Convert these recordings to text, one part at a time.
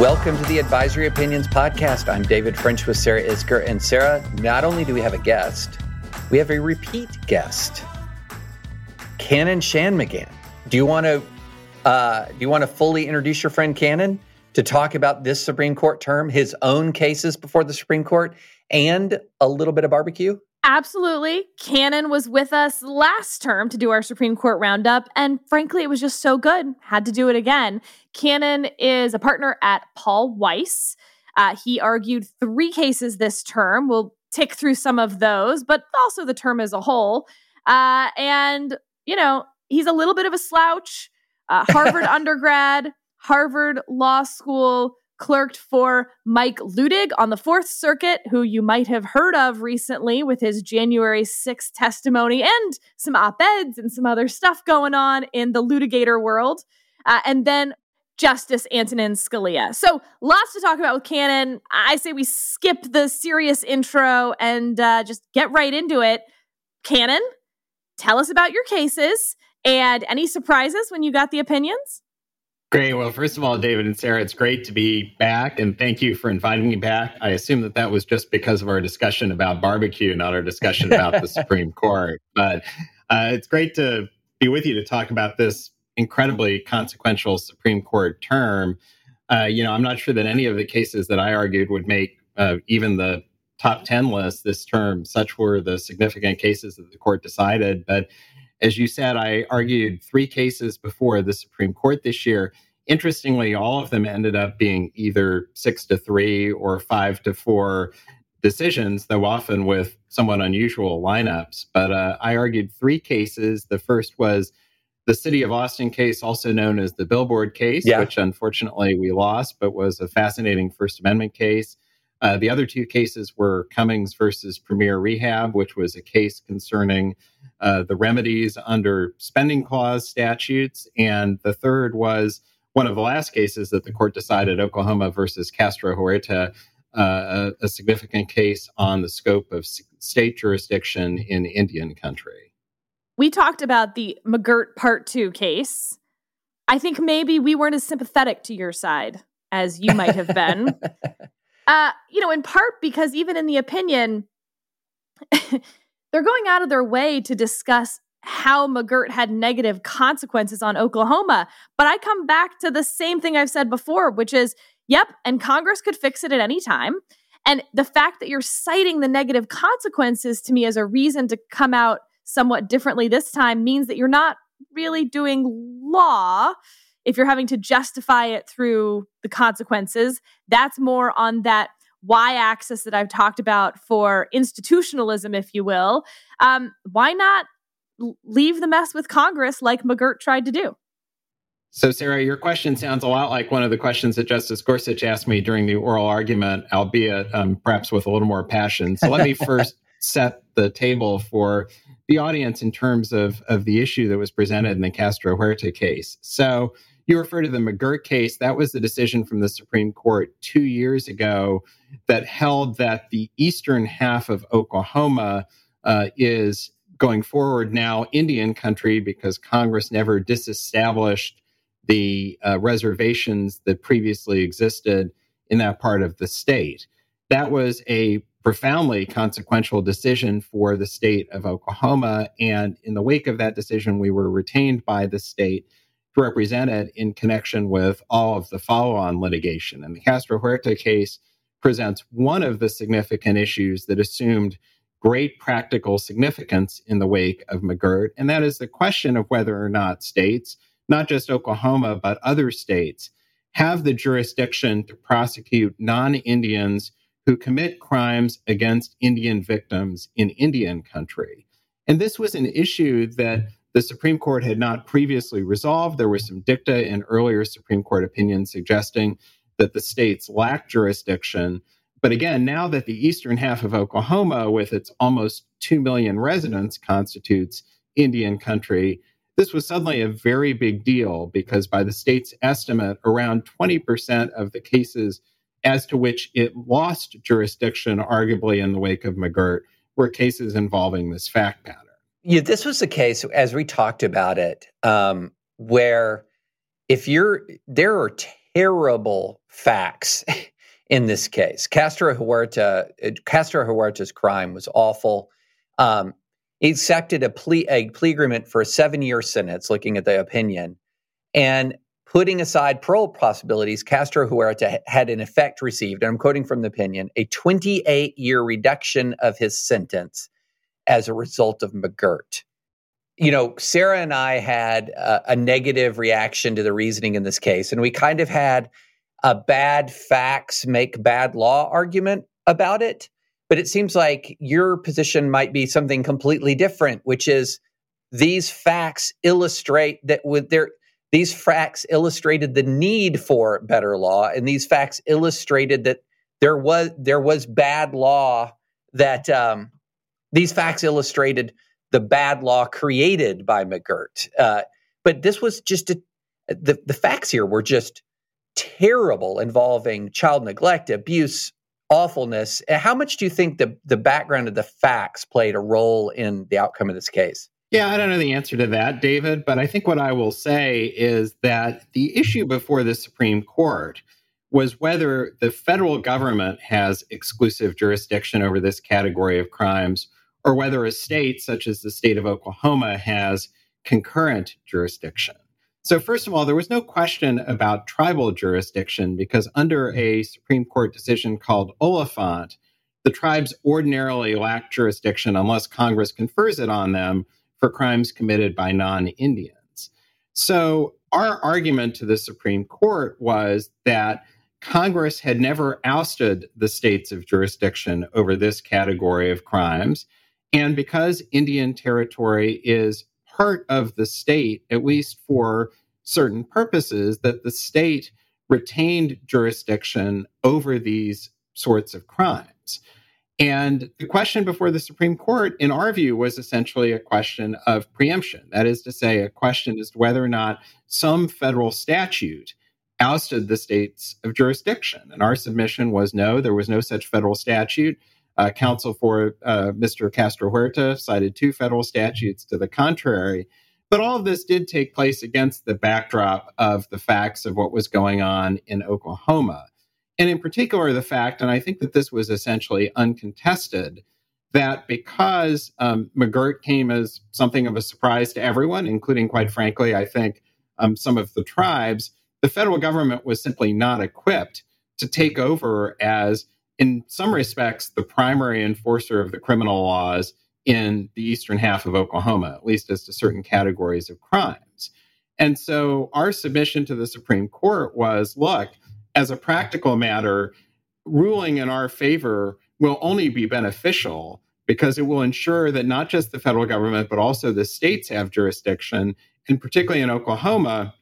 Welcome to the Advisory Opinions Podcast. I'm David French with Sarah Isgur. And Sarah, not only do we have a guest, we have a repeat guest, Kannon Shanmugam. Do you want to uh, do you want to fully introduce your friend Kannon to talk about this Supreme Court term, his own cases before the Supreme Court, and a little bit of barbecue? Absolutely. Kannon was with us last term to do our Supreme Court roundup, and frankly, it was just so good. Had to do it again. Kannon is a partner at Paul Weiss. Uh, he argued three cases this term. We'll tick through some of those, but also the term as a whole. Uh, and, you know, he's a little bit of a slouch. Uh, Harvard undergrad, Harvard Law School, clerked for Mike Luttig on the Fourth Circuit, who you might have heard of recently with his January 6th testimony and some op eds and some other stuff going on in the litigator world. Uh, and then Justice Antonin Scalia. So lots to talk about with Kannon. I say we skip the serious intro and uh, just get right into it. Kannon, tell us about your cases and any surprises when you got the opinions? Great. Well, first of all, David and Sarah, it's great to be back, and thank you for inviting me back. I assume that that was just because of our discussion about barbecue, not our discussion about the Supreme Court. But uh, it's great to be with you to talk about this incredibly consequential Supreme Court term. Uh, you know, I'm not sure that any of the cases that I argued would make uh, even the top 10 list this term. Such were the significant cases that the court decided. But as you said, I argued three cases before the Supreme Court this year. Interestingly, all of them ended up being either six to three or five to four decisions, though often with somewhat unusual lineups. But uh, I argued three cases. The first was the City of Austin case, also known as the Billboard case, yeah. which unfortunately we lost, but was a fascinating First Amendment case. Uh, the other two cases were Cummings versus Premier Rehab, which was a case concerning uh, the remedies under spending clause statutes. And the third was one of the last cases that the court decided Oklahoma versus Castro Huerta, uh, a, a, significant case on the scope of state jurisdiction in Indian country. We talked about the McGirt Part 2 case. I think maybe we weren't as sympathetic to your side as you might have been. Uh, you know, in part because even in the opinion, they're going out of their way to discuss how McGirt had negative consequences on Oklahoma. But I come back to the same thing I've said before, which is, yep, and Congress could fix it at any time. And the fact that you're citing the negative consequences to me as a reason to come out somewhat differently this time means that you're not really doing law if you're having to justify it through the consequences, that's more on that y axis that I've talked about for institutionalism, if you will. Um, why not leave the mess with Congress like McGirt tried to do? So, Sarah, your question sounds a lot like one of the questions that Justice Gorsuch asked me during the oral argument, albeit um, perhaps with a little more passion. So, let me first set the table for the audience in terms of, of the issue that was presented in the Castro Huerta case. So, you refer to the McGirt case. That was the decision from the Supreme Court two years ago that held that the eastern half of Oklahoma uh, is going forward now Indian country because Congress never disestablished the uh, reservations that previously existed in that part of the state. That was a profoundly consequential decision for the state of Oklahoma. And in the wake of that decision, we were retained by the state to represent it in connection with all of the follow on litigation. And the Castro Huerta case presents one of the significant issues that assumed great practical significance in the wake of McGirt. And that is the question of whether or not states, not just Oklahoma, but other states, have the jurisdiction to prosecute non Indians who commit crimes against Indian victims in Indian country. And this was an issue that the Supreme Court had not previously resolved. There was some dicta in earlier Supreme Court opinions suggesting that the states lack jurisdiction. But again, now that the eastern half of Oklahoma, with its almost 2 million residents, constitutes Indian country, this was suddenly a very big deal because, by the state's estimate, around 20% of the cases as to which it lost jurisdiction, arguably in the wake of McGirt, were cases involving this fact pattern. Yeah, this was the case as we talked about it, um, where if you're there are terrible facts in this case. Castro Huerta, Castro Huerta's crime was awful. Um, he accepted a plea a plea agreement for a seven year sentence, looking at the opinion, and putting aside parole possibilities, Castro Huerta had in effect received, and I'm quoting from the opinion, a 28 year reduction of his sentence as a result of McGirt. You know, Sarah and I had a, a negative reaction to the reasoning in this case, and we kind of had a bad facts make bad law argument about it. But it seems like your position might be something completely different, which is these facts illustrate that with their these facts illustrated the need for better law, and these facts illustrated that there was there was bad law that um, these facts illustrated the bad law created by McGirt. Uh, but this was just a, the the facts here were just terrible, involving child neglect, abuse, awfulness. How much do you think the the background of the facts played a role in the outcome of this case? Yeah, I don't know the answer to that, David, but I think what I will say is that the issue before the Supreme Court was whether the federal government has exclusive jurisdiction over this category of crimes or whether a state, such as the state of Oklahoma, has concurrent jurisdiction. So, first of all, there was no question about tribal jurisdiction because under a Supreme Court decision called Oliphant, the tribes ordinarily lack jurisdiction unless Congress confers it on them for crimes committed by non Indians. So, our argument to the Supreme Court was that Congress had never ousted the states of jurisdiction over this category of crimes. And because Indian Territory is part of the state, at least for certain purposes, that the state retained jurisdiction over these sorts of crimes. And the question before the Supreme Court, in our view, was essentially a question of preemption. That is to say, a question as to whether or not some federal statute ousted the states of jurisdiction. And our submission was no, there was no such federal statute. Uh, counsel for uh, Mr. Castro Huerta cited two federal statutes to the contrary. But all of this did take place against the backdrop of the facts of what was going on in Oklahoma. And in particular, the fact, and I think that this was essentially uncontested, that because um, McGirt came as something of a surprise to everyone, including, quite frankly, I think um, some of the tribes, the federal government was simply not equipped to take over as, in some respects, the primary enforcer of the criminal laws in the eastern half of Oklahoma, at least as to certain categories of crimes. And so our submission to the Supreme Court was look, as a practical matter, ruling in our favor will only be beneficial because it will ensure that not just the federal government, but also the states have jurisdiction. And particularly in Oklahoma,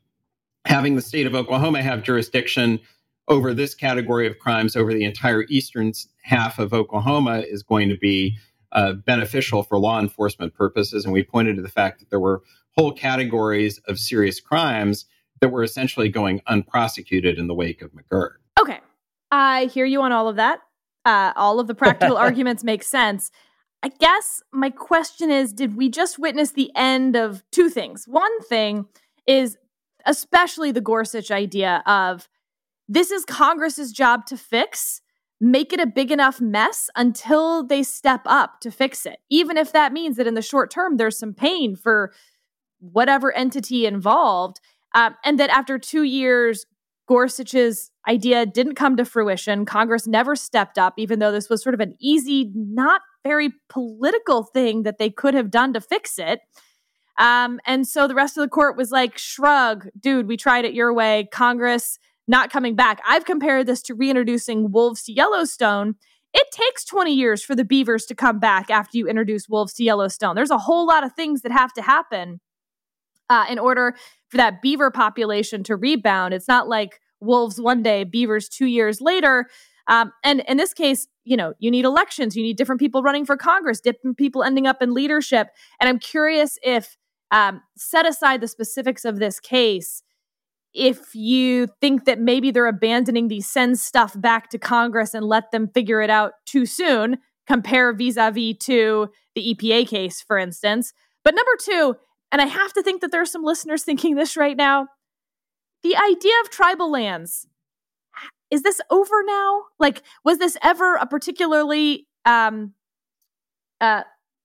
having the state of Oklahoma have jurisdiction over this category of crimes over the entire eastern half of Oklahoma is going to be uh, beneficial for law enforcement purposes. And we pointed to the fact that there were whole categories of serious crimes that were essentially going unprosecuted in the wake of McGirt. Okay. I hear you on all of that. Uh, all of the practical arguments make sense. I guess my question is did we just witness the end of two things? One thing is especially the Gorsuch idea of this is Congress's job to fix, make it a big enough mess until they step up to fix it. Even if that means that in the short term there's some pain for whatever entity involved. Um, and that after two years, Gorsuch's idea didn't come to fruition. Congress never stepped up, even though this was sort of an easy, not very political thing that they could have done to fix it. Um, and so the rest of the court was like, shrug, dude, we tried it your way. Congress not coming back. I've compared this to reintroducing wolves to Yellowstone. It takes 20 years for the beavers to come back after you introduce wolves to Yellowstone. There's a whole lot of things that have to happen uh, in order for that beaver population to rebound. It's not like wolves one day, beavers two years later. Um, and in this case, you know, you need elections, you need different people running for Congress, different people ending up in leadership. And I'm curious if, um, set aside the specifics of this case, if you think that maybe they're abandoning the send stuff back to Congress and let them figure it out too soon, compare vis a vis to the EPA case, for instance. But number two, and I have to think that there are some listeners thinking this right now the idea of tribal lands is this over now? Like, was this ever a particularly um, uh,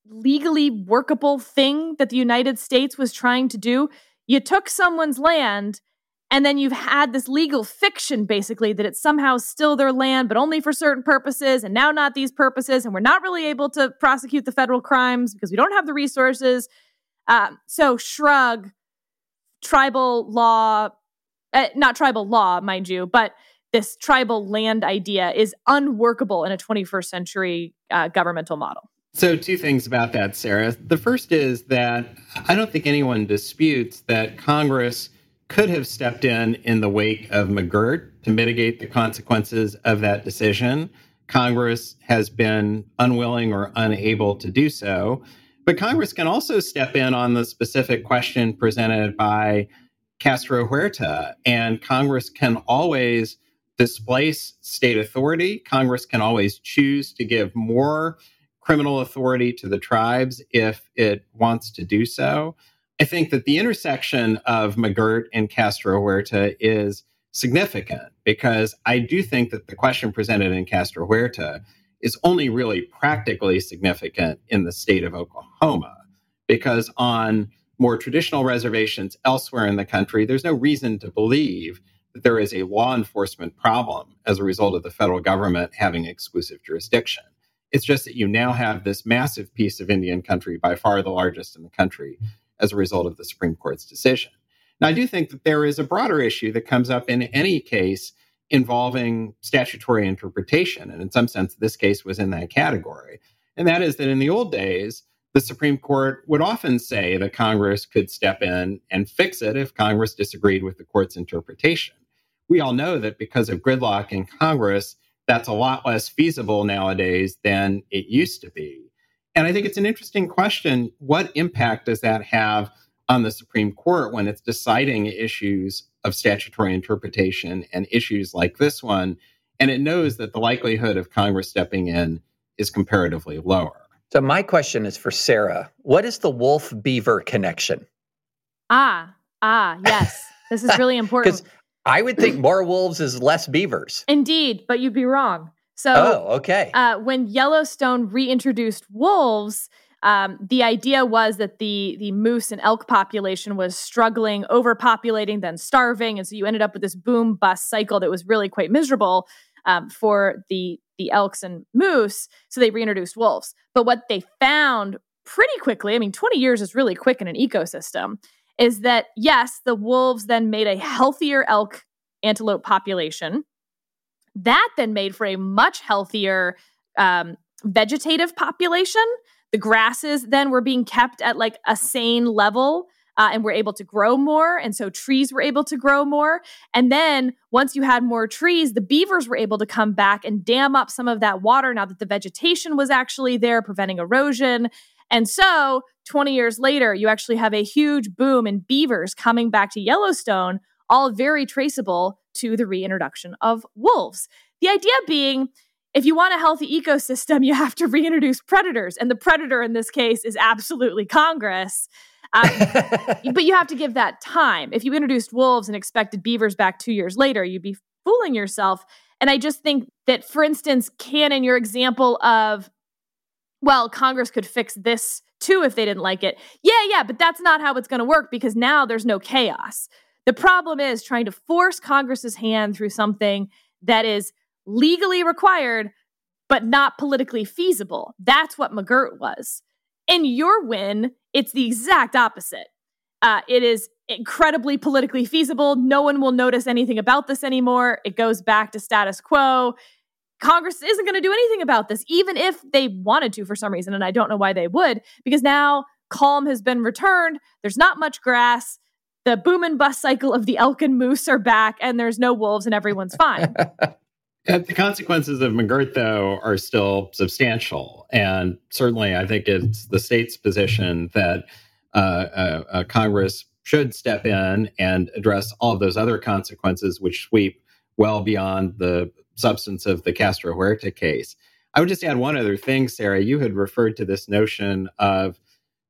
legally workable thing that the United States was trying to do? You took someone's land and then you've had this legal fiction basically that it's somehow still their land but only for certain purposes and now not these purposes and we're not really able to prosecute the federal crimes because we don't have the resources um, so shrug tribal law uh, not tribal law mind you but this tribal land idea is unworkable in a 21st century uh, governmental model so, two things about that, Sarah. The first is that I don't think anyone disputes that Congress could have stepped in in the wake of McGirt to mitigate the consequences of that decision. Congress has been unwilling or unable to do so. But Congress can also step in on the specific question presented by Castro Huerta. And Congress can always displace state authority. Congress can always choose to give more criminal authority to the tribes if it wants to do so. I think that the intersection of McGirt and Castro Huerta is significant because I do think that the question presented in Castro Huerta is only really practically significant in the state of Oklahoma because on more traditional reservations elsewhere in the country, there's no reason to believe that there is a law enforcement problem as a result of the federal government having exclusive jurisdiction. It's just that you now have this massive piece of Indian country, by far the largest in the country, as a result of the Supreme Court's decision. Now, I do think that there is a broader issue that comes up in any case involving statutory interpretation. And in some sense, this case was in that category. And that is that in the old days, the Supreme Court would often say that Congress could step in and fix it if Congress disagreed with the court's interpretation. We all know that because of gridlock in Congress, that's a lot less feasible nowadays than it used to be. And I think it's an interesting question. What impact does that have on the Supreme Court when it's deciding issues of statutory interpretation and issues like this one? And it knows that the likelihood of Congress stepping in is comparatively lower. So, my question is for Sarah What is the wolf beaver connection? Ah, ah, yes. This is really important. Because I would think more wolves is less beavers. Indeed, but you'd be wrong. So, oh, okay. Uh, when Yellowstone reintroduced wolves, um, the idea was that the the moose and elk population was struggling, overpopulating, then starving, and so you ended up with this boom bust cycle that was really quite miserable um, for the the elks and moose. So they reintroduced wolves. But what they found pretty quickly, I mean, 20 years is really quick in an ecosystem, is that yes, the wolves then made a healthier elk antelope population that then made for a much healthier um, vegetative population. The grasses then were being kept at like a sane level. Uh, and were able to grow more. And so trees were able to grow more. And then once you had more trees, the beavers were able to come back and dam up some of that water now that the vegetation was actually there, preventing erosion. And so 20 years later, you actually have a huge boom in beavers coming back to Yellowstone, all very traceable to the reintroduction of wolves. The idea being, if you want a healthy ecosystem, you have to reintroduce predators. And the predator in this case is absolutely Congress. Um, but you have to give that time. If you introduced wolves and expected beavers back two years later, you'd be fooling yourself. And I just think that, for instance, Kannon, your example of, well, Congress could fix this too if they didn't like it. Yeah, yeah, but that's not how it's going to work because now there's no chaos. The problem is trying to force Congress's hand through something that is legally required, but not politically feasible. That's what McGirt was. In your win, it's the exact opposite. Uh, it is incredibly politically feasible. No one will notice anything about this anymore. It goes back to status quo. Congress isn't going to do anything about this, even if they wanted to for some reason. And I don't know why they would, because now calm has been returned. There's not much grass. The boom and bust cycle of the elk and moose are back, and there's no wolves, and everyone's fine. The consequences of McGirt, though, are still substantial. And certainly, I think it's the state's position that uh, uh, uh, Congress should step in and address all of those other consequences, which sweep well beyond the substance of the Castro Huerta case. I would just add one other thing, Sarah. You had referred to this notion of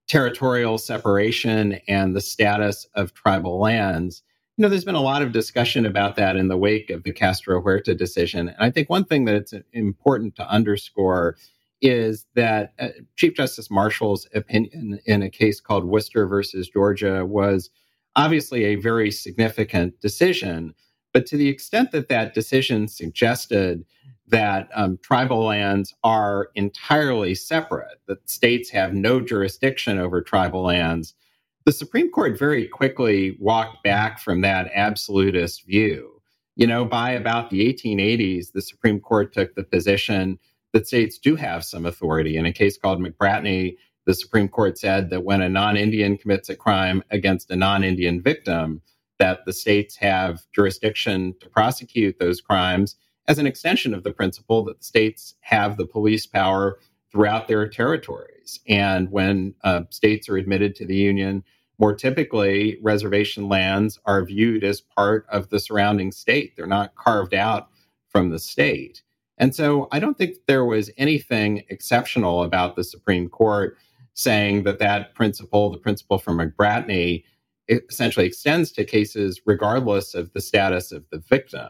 territorial separation and the status of tribal lands. You know, there's been a lot of discussion about that in the wake of the Castro Huerta decision. And I think one thing that it's important to underscore is that uh, Chief Justice Marshall's opinion in a case called Worcester versus Georgia was obviously a very significant decision. But to the extent that that decision suggested that um, tribal lands are entirely separate, that states have no jurisdiction over tribal lands, the Supreme Court very quickly walked back from that absolutist view. You know, by about the 1880s, the Supreme Court took the position that states do have some authority. In a case called McBratney, the Supreme Court said that when a non-Indian commits a crime against a non-Indian victim, that the states have jurisdiction to prosecute those crimes as an extension of the principle that states have the police power throughout their territories. And when uh, states are admitted to the Union, more typically, reservation lands are viewed as part of the surrounding state. They're not carved out from the state. And so I don't think there was anything exceptional about the Supreme Court saying that that principle, the principle from McBratney, essentially extends to cases regardless of the status of the victim.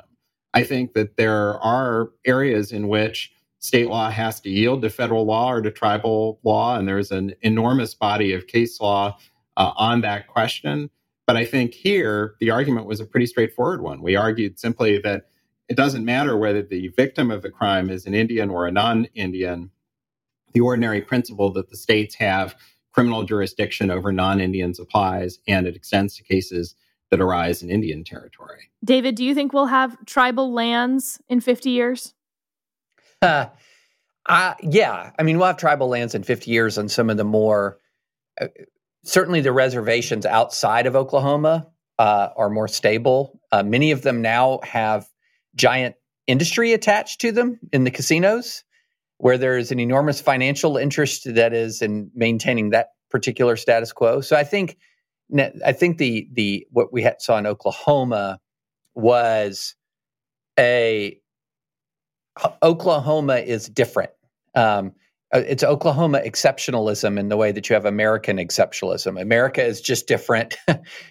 I think that there are areas in which state law has to yield to federal law or to tribal law, and there's an enormous body of case law uh, on that question. But I think here the argument was a pretty straightforward one. We argued simply that it doesn't matter whether the victim of the crime is an Indian or a non Indian. The ordinary principle that the states have criminal jurisdiction over non Indians applies, and it extends to cases that arise in Indian territory. David, do you think we'll have tribal lands in 50 years? Uh, uh, yeah. I mean, we'll have tribal lands in 50 years on some of the more, uh, certainly the reservations outside of Oklahoma uh, are more stable. Uh, many of them now have giant industry attached to them in the casinos, where there's an enormous financial interest that is in maintaining that particular status quo. So I think I think the the what we saw in Oklahoma was a Oklahoma is different. Um, uh, it's Oklahoma exceptionalism in the way that you have American exceptionalism. America is just different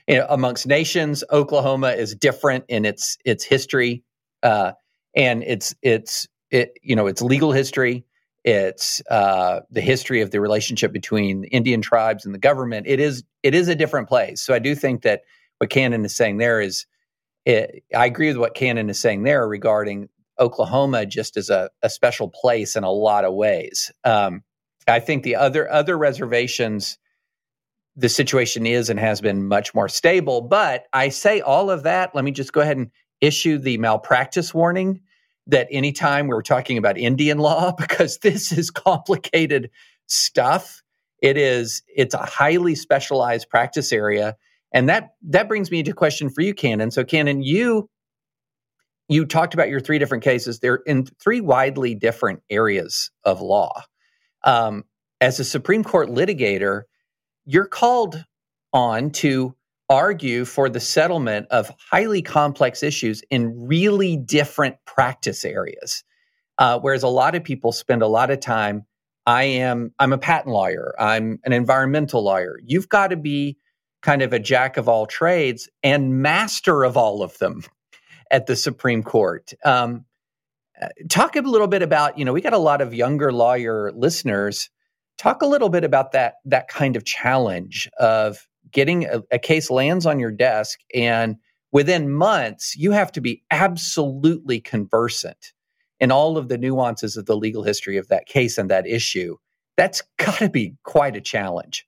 you know, amongst nations. Oklahoma is different in its its history uh, and its its it you know its legal history. It's uh, the history of the relationship between Indian tribes and the government. It is it is a different place. So I do think that what Kannon is saying there is, it, I agree with what Kannon is saying there regarding Oklahoma just as a, a special place in a lot of ways. Um, I think the other other reservations, the situation is and has been much more stable. But I say all of that. Let me just go ahead and issue the malpractice warning that anytime we're talking about Indian law, because this is complicated stuff. It is, it's a highly specialized practice area. And that that brings me to a question for you, Kannon. So, Kannon, you you talked about your three different cases. They're in three widely different areas of law. Um, as a Supreme Court litigator, you're called on to argue for the settlement of highly complex issues in really different practice areas. Uh, whereas a lot of people spend a lot of time. I am. I'm a patent lawyer. I'm an environmental lawyer. You've got to be kind of a jack of all trades and master of all of them at the Supreme Court. Um, uh, talk a little bit about. You know, we got a lot of younger lawyer listeners. Talk a little bit about that that kind of challenge of getting a, a case lands on your desk and within months you have to be absolutely conversant in all of the nuances of the legal history of that case and that issue. That's got to be quite a challenge.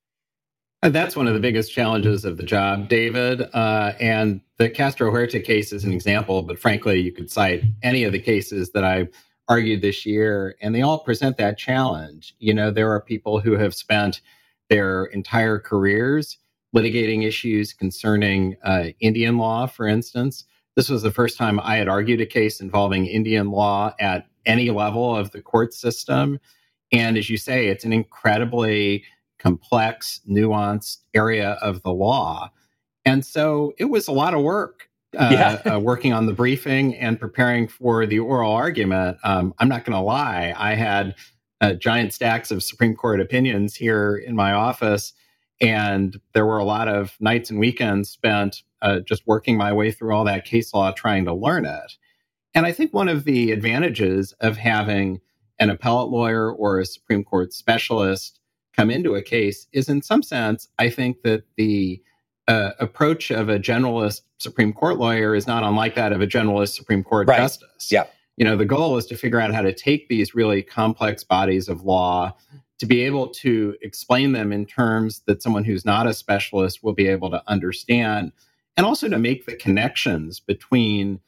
And that's one of the biggest challenges of the job, David. Uh, and the Castro Huerta case is an example, but frankly, you could cite any of the cases that I argued this year, and they all present that challenge. You know, there are people who have spent their entire careers litigating issues concerning uh, Indian law, for instance. This was the first time I had argued a case involving Indian law at any level of the court system. And as you say, it's an incredibly complex, nuanced area of the law. And so it was a lot of work uh, yeah. uh, working on the briefing and preparing for the oral argument. Um, I'm not going to lie, I had uh, giant stacks of Supreme Court opinions here in my office and there were a lot of nights and weekends spent uh, just working my way through all that case law, trying to learn it. And I think one of the advantages of having an appellate lawyer or a Supreme Court specialist come into a case is, in some sense, I think that the uh, approach of a generalist Supreme Court lawyer is not unlike that of a generalist Supreme Court right. justice. Yeah. You know, the goal is to figure out how to take these really complex bodies of law to be able to explain them in terms that someone who's not a specialist will be able to understand, and also to make the connections between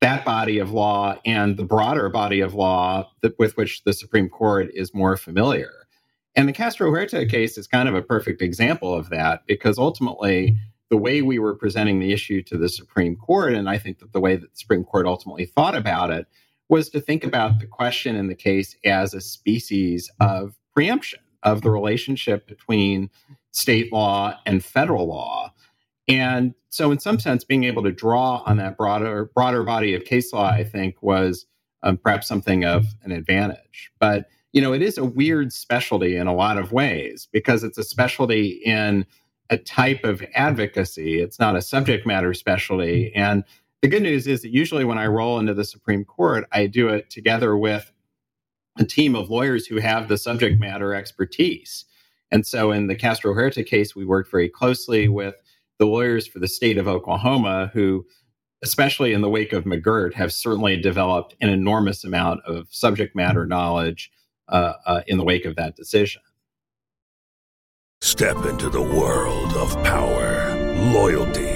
that body of law and the broader body of law that, with which the Supreme Court is more familiar. And the Castro Huerta case is kind of a perfect example of that because ultimately, the way we were presenting the issue to the Supreme Court, and I think that the way that the Supreme Court ultimately thought about it, was to think about the question in the case as a species of preemption of the relationship between state law and federal law. And so, in some sense, being able to draw on that broader broader body of case law, I think, was um, perhaps something of an advantage. But you know, it is a weird specialty in a lot of ways because it's a specialty in a type of advocacy. It's not a subject matter specialty. And the good news is that usually when I roll into the Supreme Court, I do it together with a team of lawyers who have the subject matter expertise. And so in the Castro Huerta case, we worked very closely with the lawyers for the state of Oklahoma, who, especially in the wake of McGirt, have certainly developed an enormous amount of subject matter knowledge uh, uh, in the wake of that decision. Step into the world of power, loyalty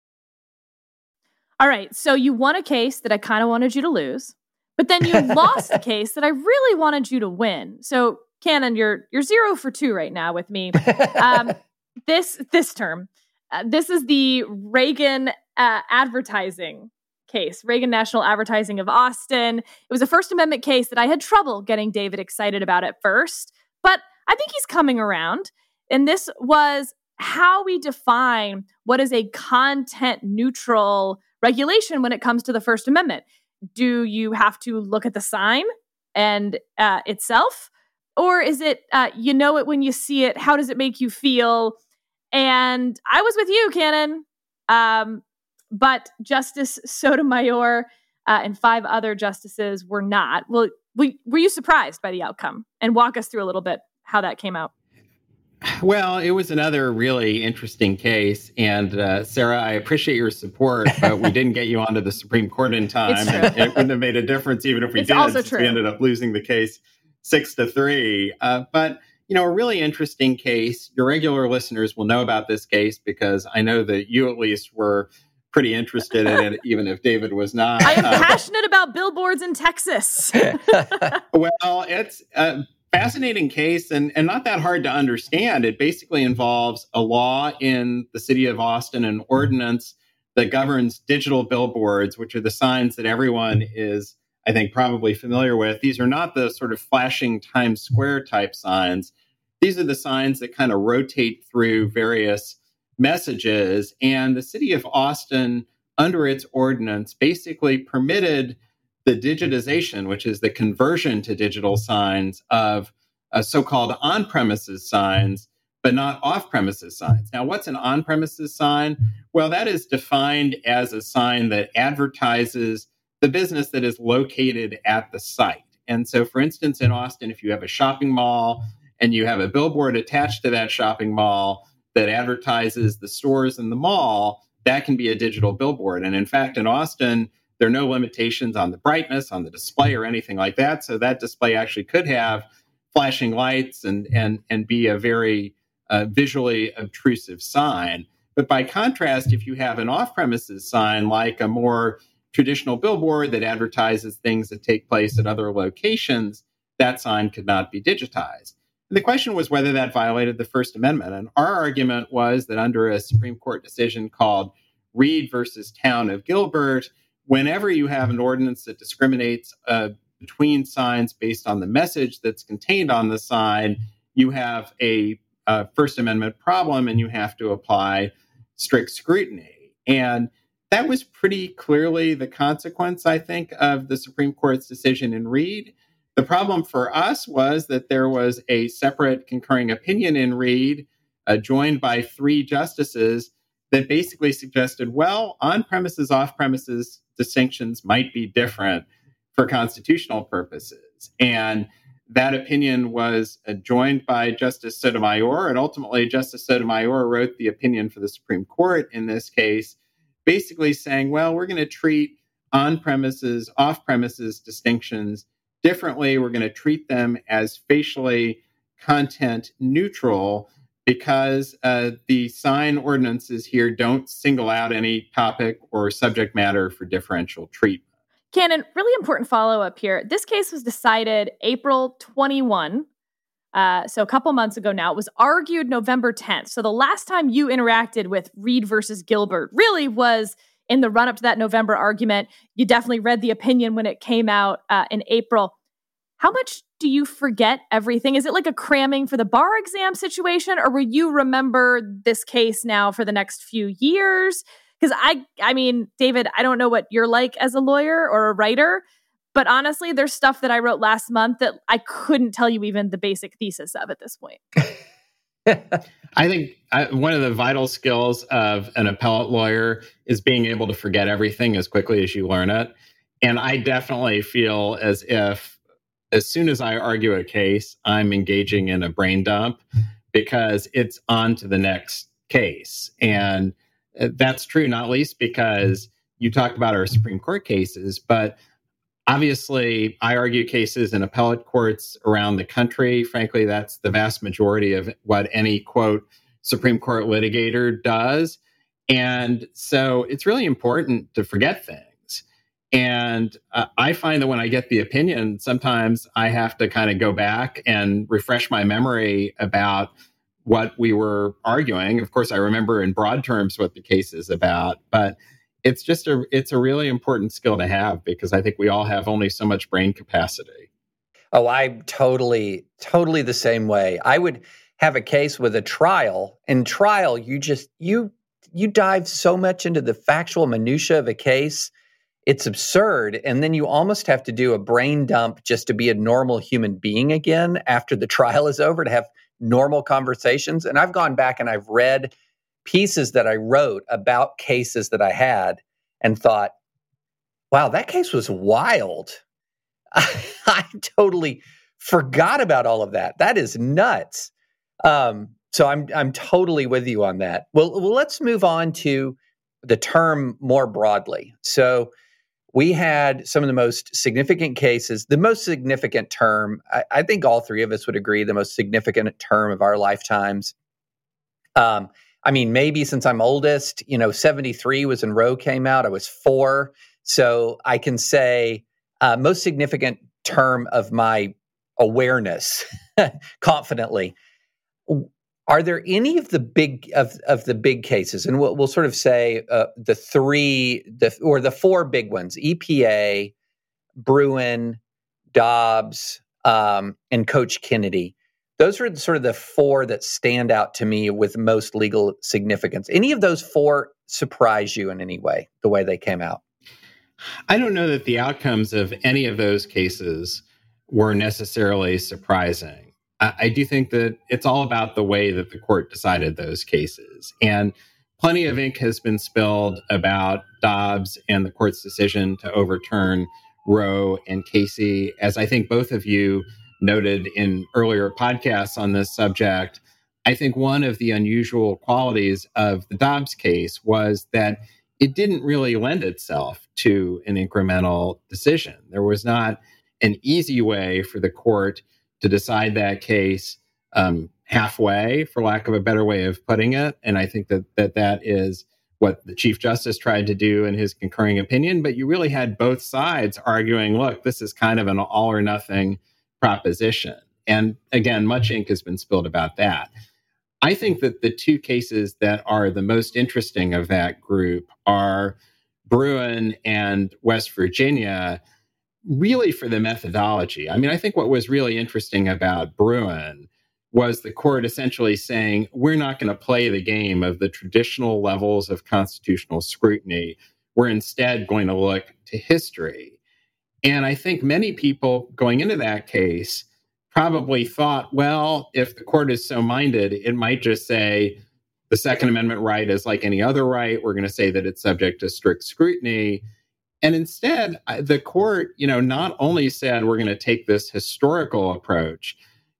All right, so you won a case that I kind of wanted you to lose, but then you lost a case that I really wanted you to win. So, Kannon, you're you're zero for two right now with me. Um, this this term, uh, this is the Reagan uh, advertising case, Reagan National Advertising of Austin. It was a First Amendment case that I had trouble getting David excited about at first, but I think he's coming around. And this was how we define what is a content neutral regulation when it comes to the First Amendment. Do you have to look at the sign and uh, itself? Or is it, uh, you know it when you see it? How does it make you feel? And I was with you, Kannon. Um, but Justice Sotomayor uh, and five other justices were not. Well, were you surprised by the outcome? And walk us through a little bit how that came out. Well, it was another really interesting case. And uh, Sarah, I appreciate your support, but we didn't get you onto the Supreme Court in time. And it wouldn't have made a difference even if we it's did. Also true. We ended up losing the case six to three. Uh, but, you know, a really interesting case. Your regular listeners will know about this case because I know that you at least were pretty interested in it, even if David was not. I am Uh, passionate about billboards in Texas. well, it's a fascinating case and, and not that hard to understand. It basically involves a law in the city of Austin, an ordinance that governs digital billboards, which are the signs that everyone is, I think, probably familiar with. These are not the sort of flashing Times Square type signs. These are the signs that kind of rotate through various messages. And the city of Austin, under its ordinance, basically permitted the digitization, which is the conversion to digital signs of uh, so called on premises signs, but not off premises signs. Now, what's an on premises sign? Well, that is defined as a sign that advertises the business that is located at the site. And so, for instance, in Austin, if you have a shopping mall and you have a billboard attached to that shopping mall that advertises the stores in the mall, that can be a digital billboard. And in fact, in Austin, there are no limitations on the brightness, on the display, or anything like that. So that display actually could have flashing lights and and and be a very uh, visually obtrusive sign. But by contrast, if you have an off-premises sign like a more traditional billboard that advertises things that take place at other locations, that sign could not be digitized. And the question was whether that violated the First Amendment. And our argument was that under a Supreme Court decision called Reed versus Town of Gilbert, whenever you have an ordinance that discriminates uh, between signs based on the message that's contained on the sign, you have a, a First Amendment problem and you have to apply strict scrutiny. And that was pretty clearly the consequence, I think, of the Supreme Court's decision in Reed. The problem for us was that there was a separate concurring opinion in Reed, uh, joined by three justices, that basically suggested well, on premises, off premises distinctions might be different for constitutional purposes. And that opinion was joined by Justice Sotomayor. And ultimately, Justice Sotomayor wrote the opinion for the Supreme Court in this case, basically saying, well, we're going to treat on premises, off premises distinctions differently. We're going to treat them as facially content neutral because uh, the sign ordinances here don't single out any topic or subject matter for differential treatment. Kannon, really important follow up here. This case was decided April 21. Uh, so a couple months ago now. It was argued November 10th. So the last time you interacted with Reed versus Gilbert really was in the run up to that November argument. You definitely read the opinion when it came out uh, in April. How much do you forget everything? Is it like a cramming for the bar exam situation, or will you remember this case now for the next few years? Because I, I mean, David, I don't know what you're like as a lawyer or a writer, but honestly, there's stuff that I wrote last month that I couldn't tell you even the basic thesis of at this point. I think I, one of the vital skills of an appellate lawyer is being able to forget everything as quickly as you learn it. And I definitely feel as if, as soon as I argue a case, I'm engaging in a brain dump because it's on to the next case. And uh, that's true, not least because you talked about our Supreme Court cases, but obviously I argue cases in appellate courts around the country. Frankly, that's the vast majority of what any quote Supreme Court litigator does. And so it's really important to forget things. And uh, I find that when I get the opinion, sometimes I have to kind of go back and refresh my memory about what we were arguing. Of course, I remember in broad terms what the case is about, but it's just a it's a really important skill to have because I think we all have only so much brain capacity. Oh, I'm totally totally the same way. I would have a case with a trial. In trial, you just you you dive so much into the factual minutia of a case. It's absurd. And then you almost have to do a brain dump just to be a normal human being again after the trial is over to have normal conversations. And I've gone back and I've read pieces that I wrote about cases that I had and thought, wow, that case was wild. I, totally forgot about all of that. That is nuts. Um, so I'm I'm totally with you on that. Well, well, let's move on to the term more broadly. So we had some of the most significant cases. The most significant term, I, I think all three of us would agree, the most significant term of our lifetimes. Um, I mean, maybe since I'm oldest, you know, 73 was when Roe came out. I was four. So I can say uh, most significant term of my awareness confidently. Are there any of the big of, of the big cases, and we'll, we'll sort of say uh, the three, the or the four big ones: EPA, Bruen, Dobbs, um, and Coach Kennedy. Those are sort of the four that stand out to me with most legal significance. Any of those four surprise you in any way, the way they came out? I don't know that the outcomes of any of those cases were necessarily surprising. I, do think that it's all about the way that the court decided those cases. And plenty of ink has been spilled about Dobbs and the court's decision to overturn Roe and Casey. As I think both of you noted in earlier podcasts on this subject, I think one of the unusual qualities of the Dobbs case was that it didn't really lend itself to an incremental decision. There was not an easy way for the court to decide that case um, halfway, for lack of a better way of putting it. And I think that that, that is what the Chief Justice tried to do in his concurring opinion. But you really had both sides arguing, look, this is kind of an all or nothing proposition. And again, much ink has been spilled about that. I think that the two cases that are the most interesting of that group are Bruen and West Virginia, really for the methodology. I mean, I think what was really interesting about Bruen was the court essentially saying, we're not going to play the game of the traditional levels of constitutional scrutiny. We're instead going to look to history. And I think many people going into that case probably thought, well, if the court is so minded, it might just say the Second Amendment right is like any other right. We're going to say that it's subject to strict scrutiny. And instead, the court, you know, not only said we're going to take this historical approach,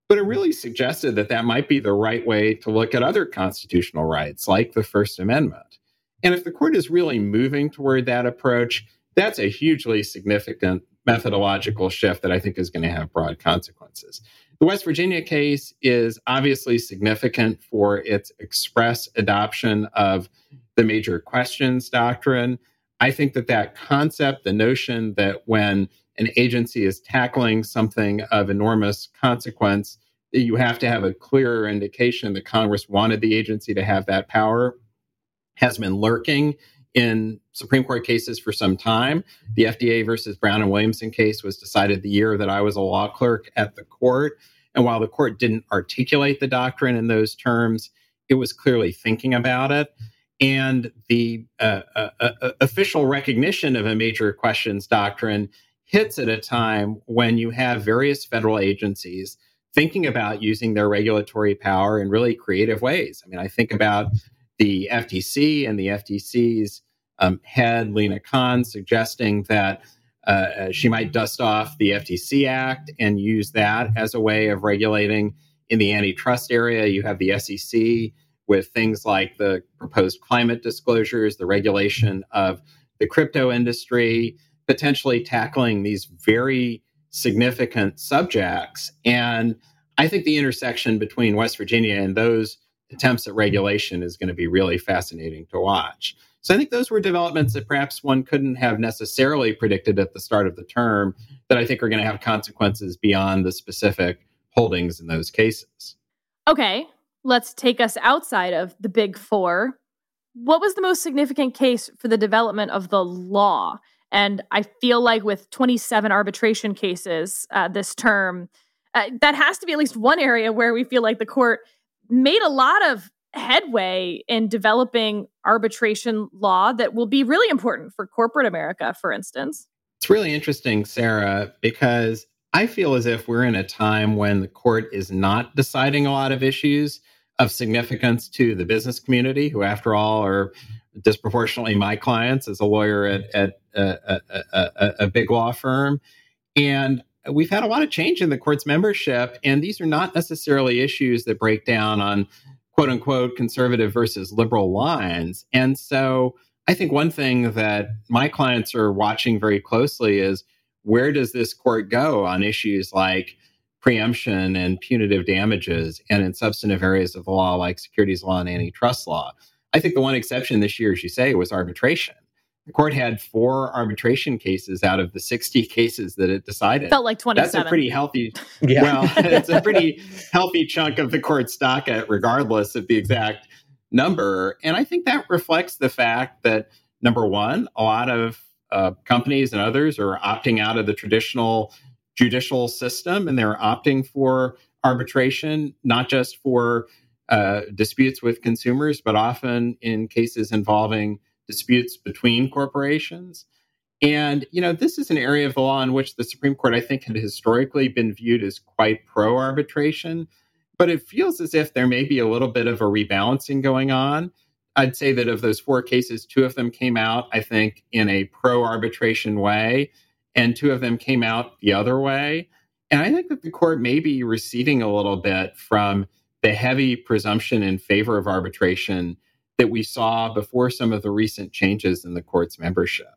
but it really suggested that that might be the right way to look at other constitutional rights, like the First Amendment. And if the court is really moving toward that approach, that's a hugely significant methodological shift that I think is going to have broad consequences. The West Virginia case is obviously significant for its express adoption of the major questions doctrine. I think that that concept, the notion that when an agency is tackling something of enormous consequence, that you have to have a clearer indication that Congress wanted the agency to have that power, has been lurking in Supreme Court cases for some time. The FDA versus Brown and Williamson case was decided the year that I was a law clerk at the court. And while the court didn't articulate the doctrine in those terms, it was clearly thinking about it. And the uh, uh, uh, official recognition of a major questions doctrine hits at a time when you have various federal agencies thinking about using their regulatory power in really creative ways. I mean, I think about the FTC and the FTC's um, head, Lina Khan, suggesting that uh, uh she might dust off the FTC Act and use that as a way of regulating in the antitrust area. You have the SEC with things like the proposed climate disclosures, the regulation of the crypto industry, potentially tackling these very significant subjects. And I think the intersection between West Virginia and those attempts at regulation is going to be really fascinating to watch. So I think those were developments that perhaps one couldn't have necessarily predicted at the start of the term that I think are going to have consequences beyond the specific holdings in those cases. Okay, let's take us outside of the big four. What was the most significant case for the development of the law? And I feel like with 27 arbitration cases uh, this term, uh, that has to be at least one area where we feel like the court made a lot of headway in developing arbitration law that will be really important for corporate America, for instance. It's really interesting, Sarah, because I feel as if we're in a time when the court is not deciding a lot of issues of significance to the business community, who, after all, are disproportionately my clients as a lawyer at, at a, a, a, a big law firm. And we've had a lot of change in the court's membership, and these are not necessarily issues that break down on quote unquote conservative versus liberal lines. And so I think one thing that my clients are watching very closely is where does this court go on issues like preemption and punitive damages and in substantive areas of the law like securities law and antitrust law. I think the one exception this year, as you say, was arbitration. The court had four arbitration cases out of the 60 cases that it decided. Felt like 27. That's a pretty healthy, Yeah. well, it's a pretty healthy chunk of the court's docket, regardless of the exact number. And I think that reflects the fact that, number one, a lot of uh, companies and others are opting out of the traditional judicial system and they're opting for arbitration, not just for uh, disputes with consumers, but often in cases involving disputes between corporations. And, you know, this is an area of the law in which the Supreme Court, I think, had historically been viewed as quite pro arbitration. But it feels as if there may be a little bit of a rebalancing going on. I'd say that of those four cases, two of them came out, I think, in a pro arbitration way, and two of them came out the other way. And I think that the court may be receding a little bit from the heavy presumption in favor of arbitration that we saw before some of the recent changes in the court's membership.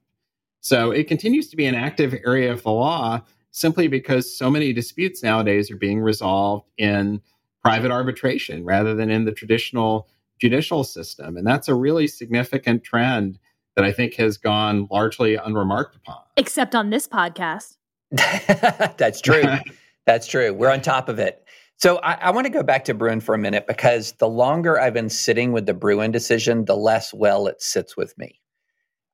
So it continues to be an active area of the law simply because so many disputes nowadays are being resolved in private arbitration rather than in the traditional judicial system. And that's a really significant trend that I think has gone largely unremarked upon. Except on this podcast. That's true. That's true. We're on top of it. So I, I want to go back to Bruen for a minute because the longer I've been sitting with the Bruen decision, the less well it sits with me.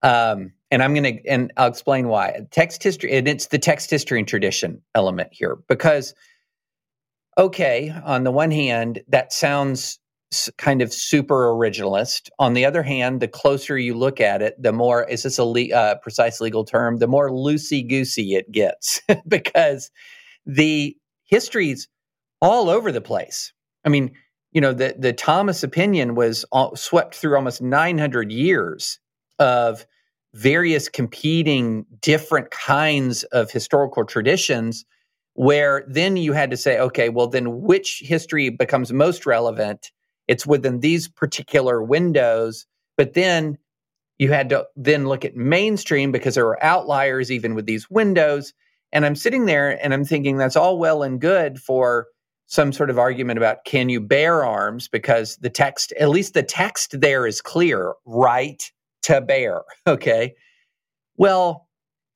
Um, and I'm going to, and I'll explain why. Text history, and it's the text history and tradition element here because, okay, on the one hand, that sounds s- kind of super originalist. On the other hand, the closer you look at it, the more is this a le- uh, precise legal term? The more loosey goosey it gets because the history's all over the place. I mean, you know, the the Thomas opinion was all, swept through almost 900 years of various competing different kinds of historical traditions where then you had to say okay well then which history becomes most relevant it's within these particular windows but then you had to then look at mainstream because there were outliers even with these windows. And i'm sitting there and i'm thinking that's all well and good for some sort of argument about can you bear arms because the text at least the text there is clear right to bear okay? Well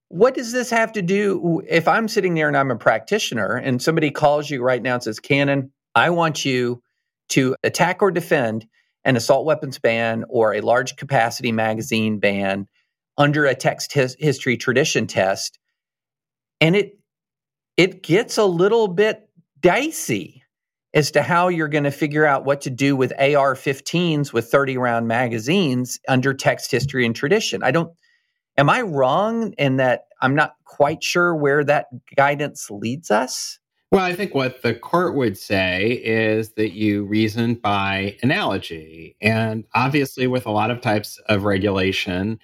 what does this have to do if i'm sitting there and i'm a practitioner and somebody calls you right now and says Kannon, i want you to attack or defend an assault weapons ban or a large capacity magazine ban under a text his- history tradition test and it it gets a little bit dicey as to how you're going to figure out what to do with AR-15s with 30 round magazines under text history and tradition. I don't am I wrong in that I'm not quite sure where that guidance leads us? Well, I think what the court would say is that you reason by analogy. And obviously, with a lot of types of regulation,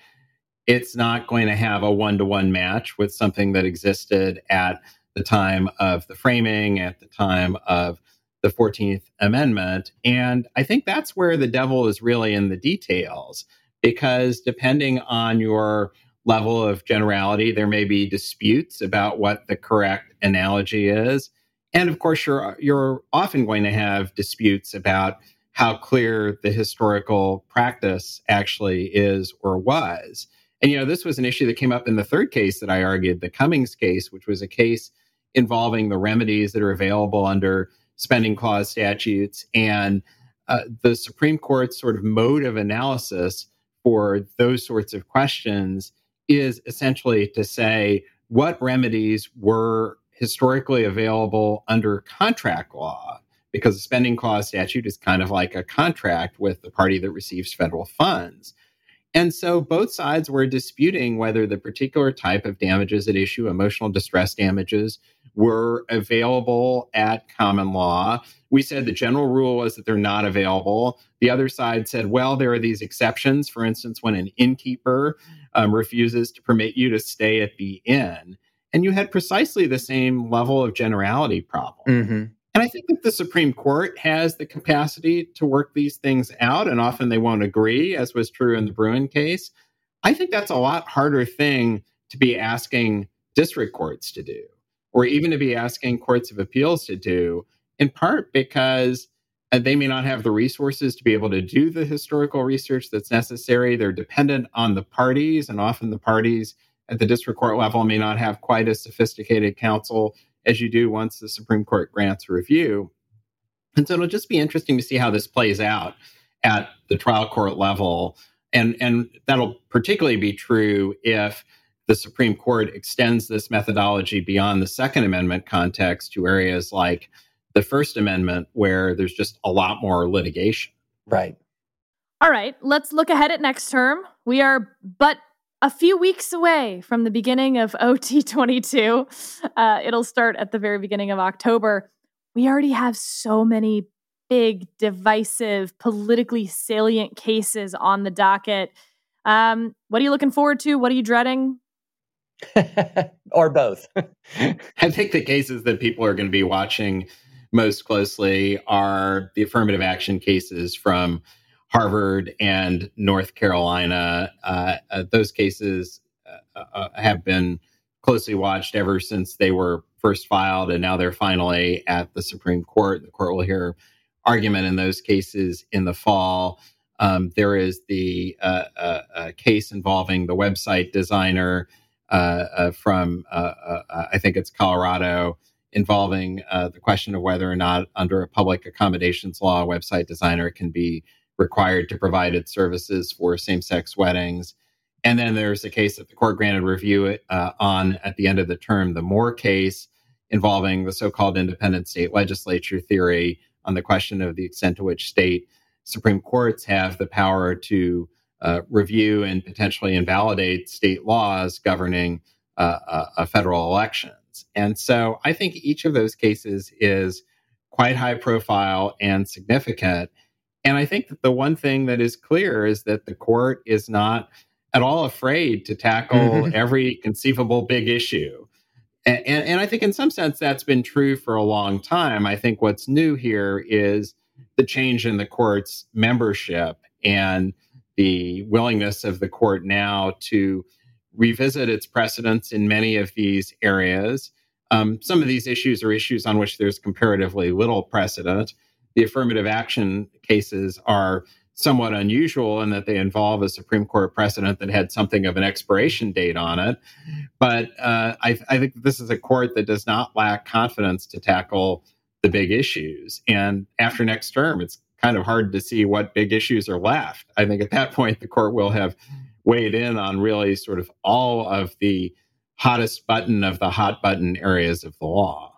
it's not going to have a one to one match with something that existed at the time of the framing, at the time of the 14th Amendment. And I think that's where the devil is really in the details, because depending on your level of generality, there may be disputes about what the correct analogy is. And of course, you're, you're often going to have disputes about how clear the historical practice actually is or was. And, you know, this was an issue that came up in the third case that I argued, the Cummings case, which was a case involving the remedies that are available under spending clause statutes and uh, the Supreme Court's sort of mode of analysis for those sorts of questions is essentially to say what remedies were historically available under contract law, because the spending clause statute is kind of like a contract with the party that receives federal funds. And so both sides were disputing whether the particular type of damages at issue, emotional distress damages, were available at common law. We said the general rule was that they're not available. The other side said, well, there are these exceptions. For instance, when an innkeeper um, refuses to permit you to stay at the inn. And you had precisely the same level of generality problem. Mm-hmm. And I think that the Supreme Court has the capacity to work these things out, and often they won't agree, as was true in the Bruen case. I think that's a lot harder thing to be asking district courts to do. Or even to be asking courts of appeals to do, in part because uh, they may not have the resources to be able to do the historical research that's necessary. They're dependent on the parties, and often the parties at the district court level may not have quite as sophisticated counsel as you do once the Supreme Court grants review. And so it'll just be interesting to see how this plays out at the trial court level. And, and that'll particularly be true if the Supreme Court extends this methodology beyond the Second Amendment context to areas like the First Amendment, where there's just a lot more litigation. Right. All right, let's look ahead at next term. We are but a few weeks away from the beginning of OT22. Uh, it'll start at the very beginning of October. We already have so many big, divisive, politically salient cases on the docket. Um, what are you looking forward to? What are you dreading? or both. I think the cases that people are going to be watching most closely are the affirmative action cases from Harvard and North Carolina. Uh, uh, those cases uh, uh, have been closely watched ever since they were first filed, and now they're finally at the Supreme Court. The court will hear argument in those cases in the fall. Um, there is the uh, uh, case involving the website designer Uh, uh, from, uh, I think it's Colorado, involving the question of whether or not, under a public accommodations law, a website designer can be required to provide its services for same sex weddings. And then there's a case that the court granted review uh, on at the end of the term, the Moore case involving the so called independent state legislature theory on the question of the extent to which state Supreme Courts have the power to uh, review and potentially invalidate state laws governing uh, uh, federal elections. And so I think each of those cases is quite high profile and significant. And I think that the one thing that is clear is that the court is not at all afraid to tackle mm-hmm. every conceivable big issue. And, and, and, I think in some sense that's been true for a long time. I think what's new here is the change in the court's membership and the willingness of the court now to revisit its precedents in many of these areas. Um, some of these issues are issues on which there's comparatively little precedent the affirmative action cases are somewhat unusual in that they involve a Supreme Court precedent that had something of an expiration date on it. But uh, I, I, think this is a court that does not lack confidence to tackle the big issues. And after next term, it's kind of hard to see what big issues are left. I think at that point, the court will have weighed in on really sort of all of the hottest button of the hot button areas of the law.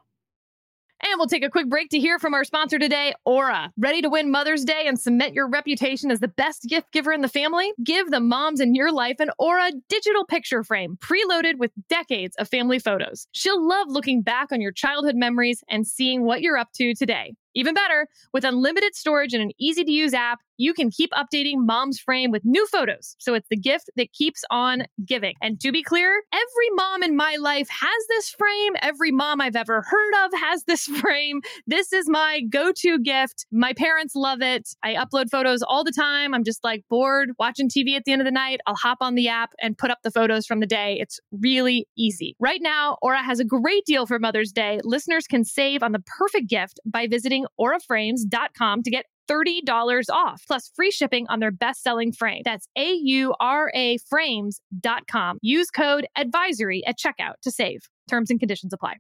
And we'll take a quick break to hear from our sponsor today, Aura. Ready to win Mother's Day and cement your reputation as the best gift giver in the family? Give the moms in your life an Aura digital picture frame preloaded with decades of family photos. She'll love looking back on your childhood memories and seeing what you're up to today. Even better, with unlimited storage and an easy to use app, you can keep updating mom's frame with new photos. So it's the gift that keeps on giving. And to be clear, every mom in my life has this frame. Every mom I've ever heard of has this frame. This is my go to gift. My parents love it. I upload photos all the time. I'm just like bored watching TV at the end of the night. I'll hop on the app and put up the photos from the day. It's really easy. Right now, Aura has a great deal for Mother's Day. Listeners can save on the perfect gift by visiting auraframes.com to get $30 off, plus free shipping on their best selling frame. That's A U R A frames.com. Use code advisory at checkout to save. Terms and conditions apply.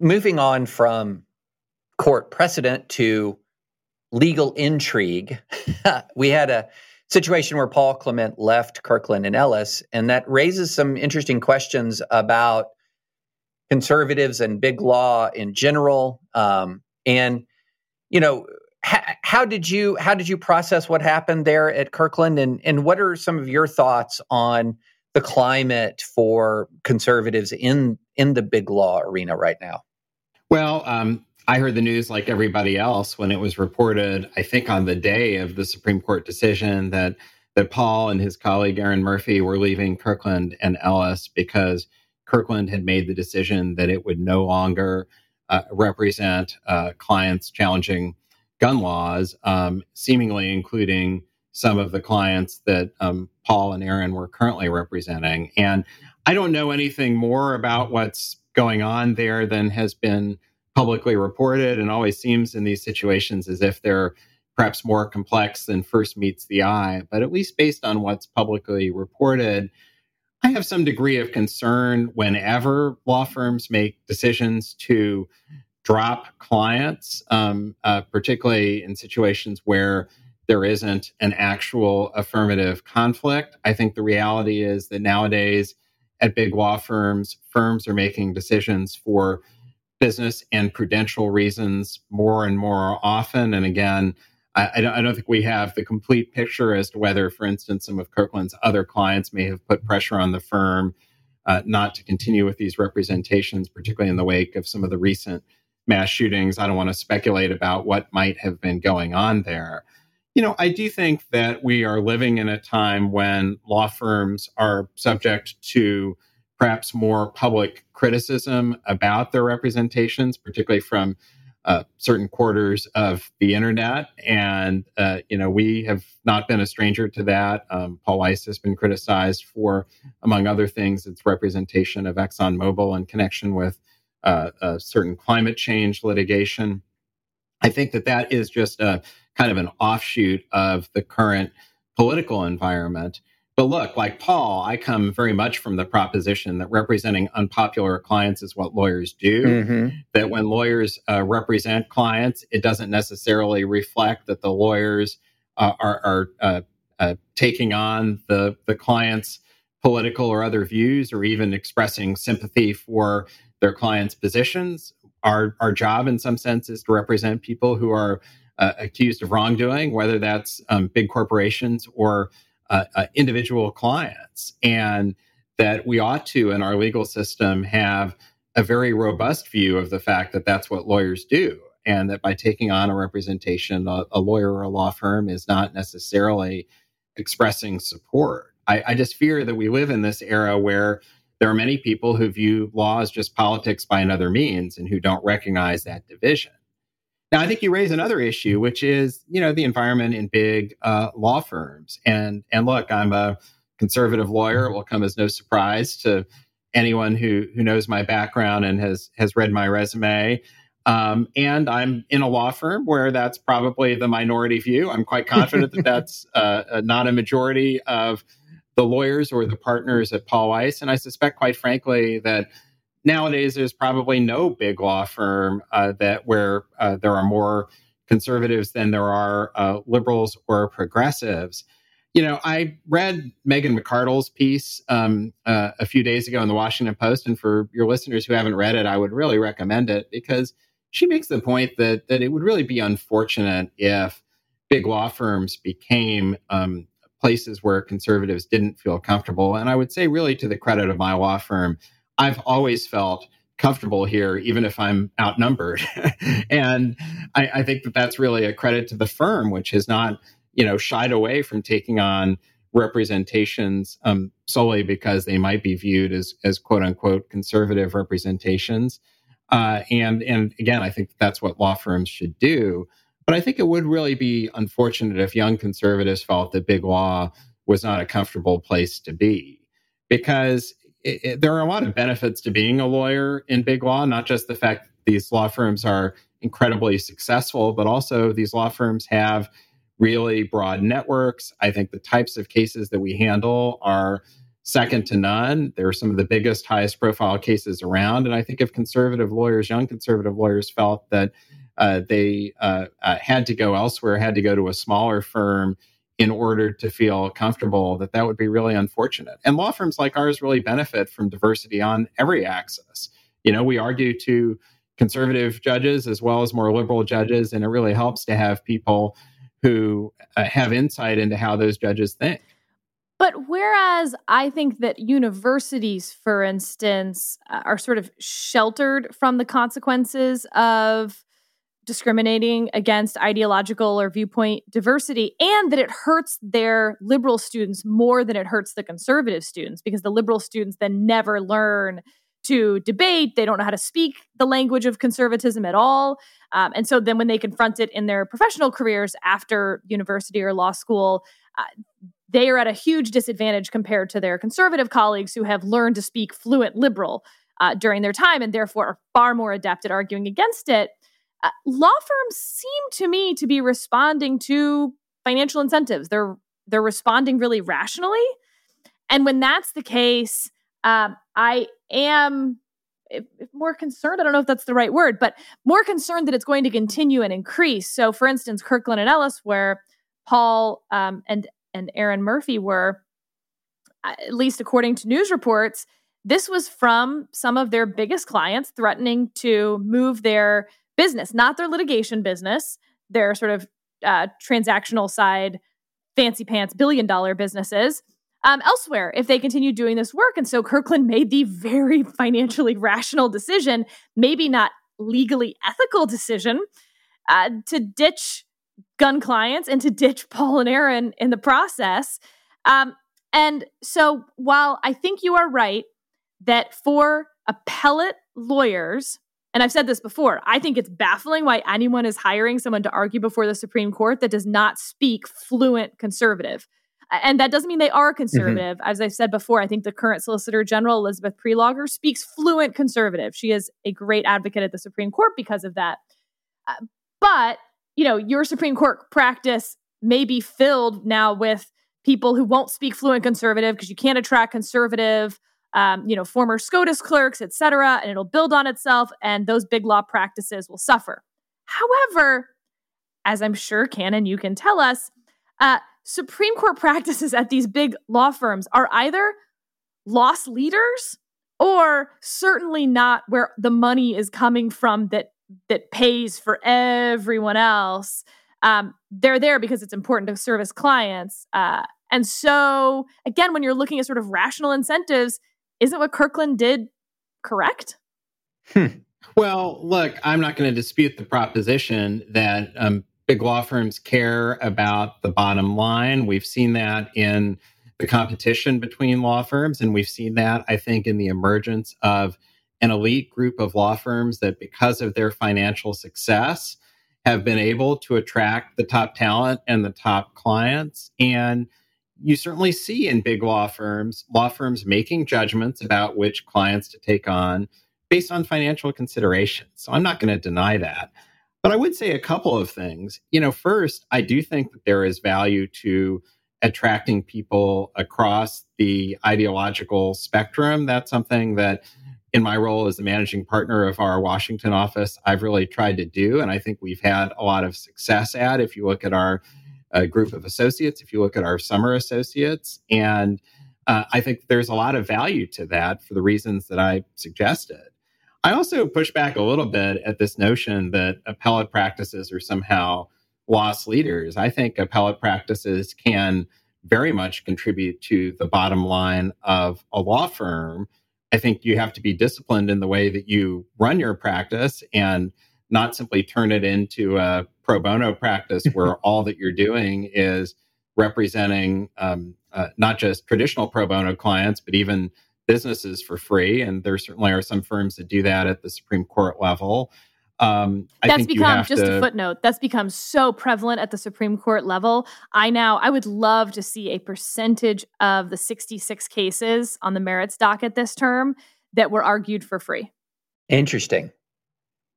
Moving on from court precedent to legal intrigue, we had a situation where Paul Clement left Kirkland and Ellis, and that raises some interesting questions about conservatives and big law in general. Um, and you know, ha- how did you how did you process what happened there at Kirkland, and and what are some of your thoughts on the climate for conservatives in in the big law arena right now? Well, um, I heard the news like everybody else when it was reported. I think on the day of the Supreme Court decision that that Paul and his colleague Erin Murphy were leaving Kirkland and Ellis because Kirkland had made the decision that it would no longer uh, represent uh, clients challenging gun laws, um, seemingly including some of the clients that um, Paul and Erin were currently representing. And I don't know anything more about what's going on there than has been publicly reported and always seems in these situations as if they're perhaps more complex than first meets the eye. But at least based on what's publicly reported, I have some degree of concern whenever law firms make decisions to drop clients, um, uh, particularly in situations where there isn't an actual affirmative conflict. I think the reality is that nowadays at big law firms, firms are making decisions for business and prudential reasons more and more often. And again, I, I, don't, think we have the complete picture as to whether, for instance, some of Kirkland's other clients may have put pressure on the firm uh, not to continue with these representations, particularly in the wake of some of the recent mass shootings. I don't want to speculate about what might have been going on there. You know, I do think that we are living in a time when law firms are subject to perhaps more public criticism about their representations, particularly from uh, certain quarters of the internet. And, uh, you know, we have not been a stranger to that. Um, Paul Weiss has been criticized for, among other things, its representation of ExxonMobil in connection with uh, certain climate change litigation. I think that that is just a kind of an offshoot of the current political environment. But look, like Paul, I come very much from the proposition that representing unpopular clients is what lawyers do. Mm-hmm. That when lawyers uh, represent clients, it doesn't necessarily reflect that the lawyers uh, are, are uh, uh taking on the, the client's political or other views or even expressing sympathy for their clients' positions. Our, our job, in some sense, is to represent people who are uh, accused of wrongdoing, whether that's um, big corporations or uh, uh, individual clients. And that we ought to, in our legal system, have a very robust view of the fact that that's what lawyers do. And that by taking on a representation, a, a lawyer or a law firm is not necessarily expressing support. I, I just fear that we live in this era where there are many people who view law as just politics by another means and who don't recognize that division. Now, I think you raise another issue, which is you know the environment in big uh, law firms. And and look, I'm a conservative lawyer. It will come as no surprise to anyone who who knows my background and has has read my resume. Um, and I'm in a law firm where that's probably the minority view. I'm quite confident that that's uh, not a majority of the lawyers or the partners at Paul Weiss. And I suspect, quite frankly, that nowadays there's probably no big law firm uh, that where uh, there are more conservatives than there are uh, liberals or progressives. You know, I read Megan McArdle's piece um, uh, a few days ago in the Washington Post, and for your listeners who haven't read it, I would really recommend it because she makes the point that that it would really be unfortunate if big law firms became um, places where conservatives didn't feel comfortable. And I would say, really, to the credit of my law firm, I've always felt comfortable here, even if I'm outnumbered. and I, I, think that that's really a credit to the firm, which has not, you know, shied away from taking on representations um, solely because they might be viewed as, as quote unquote conservative representations. Uh, and and again, I think that's what law firms should do. But I think it would really be unfortunate if young conservatives felt that big law was not a comfortable place to be, because it, it, there are a lot of benefits to being a lawyer in big law, not just the fact that these law firms are incredibly successful, but also these law firms have really broad networks. I think the types of cases that we handle are second to none. They're some of the biggest, highest profile cases around. And I think if conservative lawyers, young conservative lawyers, felt that uh, they uh, uh, had to go elsewhere, had to go to a smaller firm in order to feel comfortable that that would be really unfortunate. And law firms like ours really benefit from diversity on every axis. You know, we argue to conservative judges as well as more liberal judges, and it really helps to have people who uh, have insight into how those judges think. But whereas I think that universities, for instance, uh, are sort of sheltered from the consequences of discriminating against ideological or viewpoint diversity and that it hurts their liberal students more than it hurts the conservative students because the liberal students then never learn to debate they don't know how to speak the language of conservatism at all um, and so then when they confront it in their professional careers after university or law school uh, they are at a huge disadvantage compared to their conservative colleagues who have learned to speak fluent liberal uh, during their time and therefore are far more adept at arguing against it. Uh, law firms seem to me to be responding to financial incentives. They're they're responding really rationally, and when that's the case, um, I am more concerned. I don't know if that's the right word, but more concerned that it's going to continue and increase. So, for instance, Kirkland and Ellis, where Paul um, and and Erin Murphy were, uh, at least according to news reports, this was from some of their biggest clients threatening to move their business, not their litigation business, their sort of uh, transactional side, fancy pants billion dollar businesses. Um, elsewhere, if they continue doing this work. And so Kirkland made the very financially rational decision, maybe not legally ethical decision, uh, to ditch gun clients and to ditch Paul and Erin in the process. Um, and so while I think you are right that for appellate lawyers, and I've said this before, I think it's baffling why anyone is hiring someone to argue before the Supreme Court that does not speak fluent conservative. And that doesn't mean they are mm-hmm. conservative. Mm-hmm. As I've said before, I think the current Solicitor General, Elizabeth Prelogar, speaks fluent conservative. She is a great advocate at the Supreme Court because of that. Uh, but, you know, your Supreme Court practice may be filled now with people who won't speak fluent conservative because you can't attract conservative um, you know, former SCOTUS clerks, et cetera, and it'll build on itself, and those big law practices will suffer. However, as I'm sure Kannon, you can tell us, uh, Supreme Court practices at these big law firms are either lost leaders or certainly not where the money is coming from that that pays for everyone else. Um, they're there because it's important to service clients. Uh, and so, again, when you're looking at sort of rational incentives, isn't what Kirkland did correct? Hmm. Well, look, I'm not going to dispute the proposition that um, big law firms care about the bottom line. We've seen that in the competition between law firms, and we've seen that, I think, in the emergence of an elite group of law firms that, because of their financial success, have been able to attract the top talent and the top clients. And you certainly see in big law firms, law firms making judgments about which clients to take on based on financial considerations. So I'm not going to deny that. But I would say a couple of things. You know, first, I do think that there is value to attracting people across the ideological spectrum. That's something that in my role as the managing partner of our Washington office, I've really tried to do. And I think we've had a lot of success at. If you look at our a group of associates, if you look at our summer associates. And uh, I think there's a lot of value to that for the reasons that I suggested. I also push back a little bit at this notion that appellate practices are somehow lost leaders. I think appellate practices can very much contribute to the bottom line of a law firm. I think you have to be disciplined in the way that you run your practice and not simply turn it into a pro bono practice where all that you're doing is representing um, uh, not just traditional pro bono clients, but even businesses for free. And there certainly are some firms that do that at the Supreme Court level. Um, that's become just to, a footnote. That's become so prevalent at the Supreme Court level. I now I would love to see a percentage of the 66 cases on the merits docket this term that were argued for free. Interesting.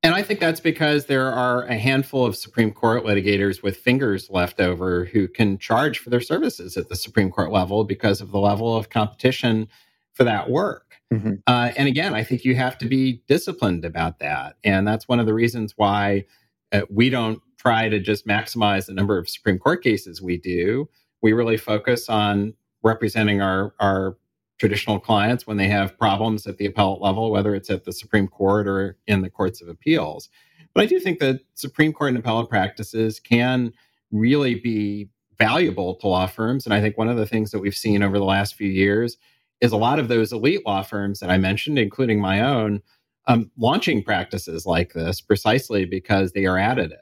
And I think that's because there are a handful of Supreme Court litigators with fingers left over who can charge for their services at the Supreme Court level because of the level of competition for that work. Mm-hmm. Uh, and again, I think you have to be disciplined about that. And that's one of the reasons why uh, we don't try to just maximize the number of Supreme Court cases we do. We really focus on representing our, our traditional clients when they have problems at the appellate level, whether it's at the Supreme Court or in the courts of appeals. But I do think that Supreme Court and appellate practices can really be valuable to law firms. And I think one of the things that we've seen over the last few years is a lot of those elite law firms that I mentioned, including my own, um, launching practices like this precisely because they are additive.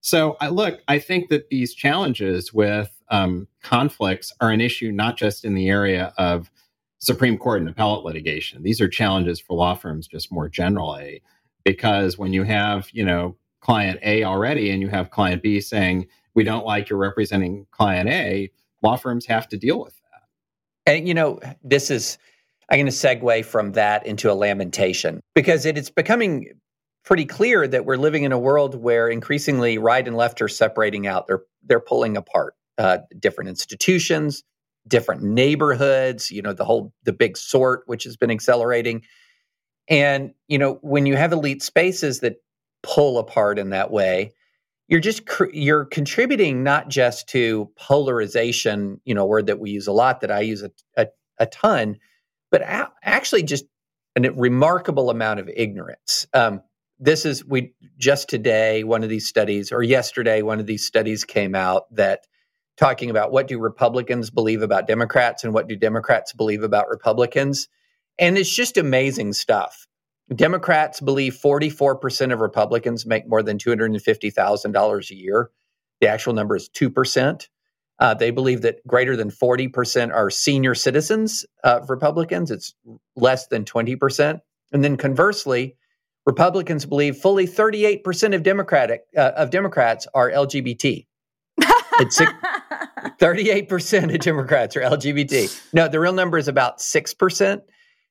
So, I, look, I think that these challenges with um, conflicts are an issue not just in the area of Supreme Court and appellate litigation. These are challenges for law firms just more generally, because when you have, you know, client A already and you have client B saying, we don't like your representing client A, law firms have to deal with that. And you know, this is I'm going to segue from that into a lamentation because it is becoming pretty clear that we're living in a world where increasingly right and left are separating out. They're they're pulling apart uh, different institutions, different neighborhoods. You know, the whole the big sort, which has been accelerating. And you know, when you have elite spaces that pull apart in that way, you're just cr- you're contributing not just to polarization. You know, word that we use a lot that I use a, a, a ton, but a- actually just a remarkable amount of ignorance. Um, this is we just today one of these studies or yesterday one of these studies came out that talking about what do republicans believe about democrats and what do democrats believe about republicans. And it's just amazing stuff. Democrats believe 44% of republicans make more than $250000 a year. The actual number is 2% uh, they believe that greater than 40% are senior citizens of republicans. It's less than 20% and then conversely Republicans believe fully 38% of Democratic uh, of Democrats are LGBT. It's 38% of Democrats are LGBT. No, the real number is about 6%.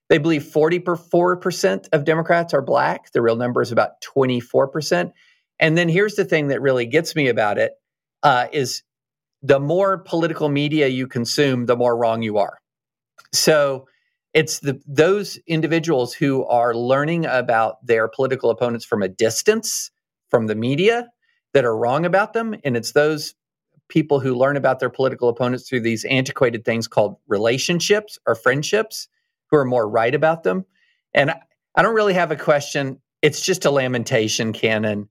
They believe 44% of Democrats are black. The real number is about 24%. And then here's the thing that really gets me about it: uh, is the more political media you consume, the more wrong you are. So it's the those individuals who are learning about their political opponents from a distance from the media that are wrong about them and it's those people who learn about their political opponents through these antiquated things called relationships or friendships who are more right about them. And i don't really have a question. It's just a lamentation Kannon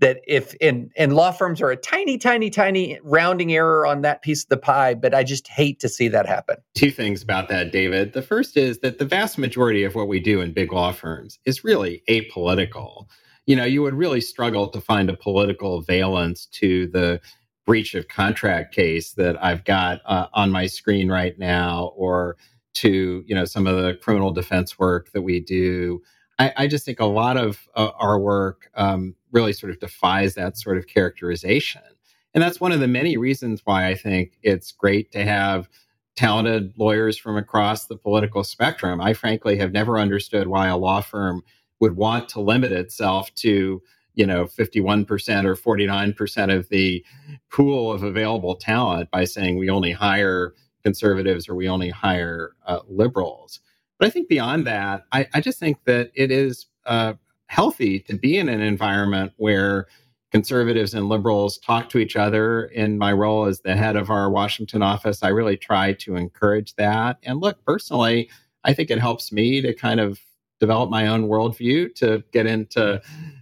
that if and and law firms are a tiny tiny tiny rounding error on that piece of the pie but i just hate to see that happen. Two things about that david. The first is that the vast majority of what we do in big law firms is really apolitical. You know you would really struggle to find a political valence to the breach of contract case that i've got uh, on my screen right now or to you know some of the criminal defense work that we do I, I just think a lot of uh, our work um, really sort of defies that sort of characterization. And that's one of the many reasons why I think it's great to have talented lawyers from across the political spectrum. I frankly have never understood why a law firm would want to limit itself to, you know, 51% or 49% of the pool of available talent by saying we only hire conservatives or we only hire uh, liberals. But I think beyond that, I, I just think that it is uh, healthy to be in an environment where conservatives and liberals talk to each other. In my role as the head of our Washington office, I really try to encourage that. And look, personally, I think it helps me to kind of develop my own worldview, to get into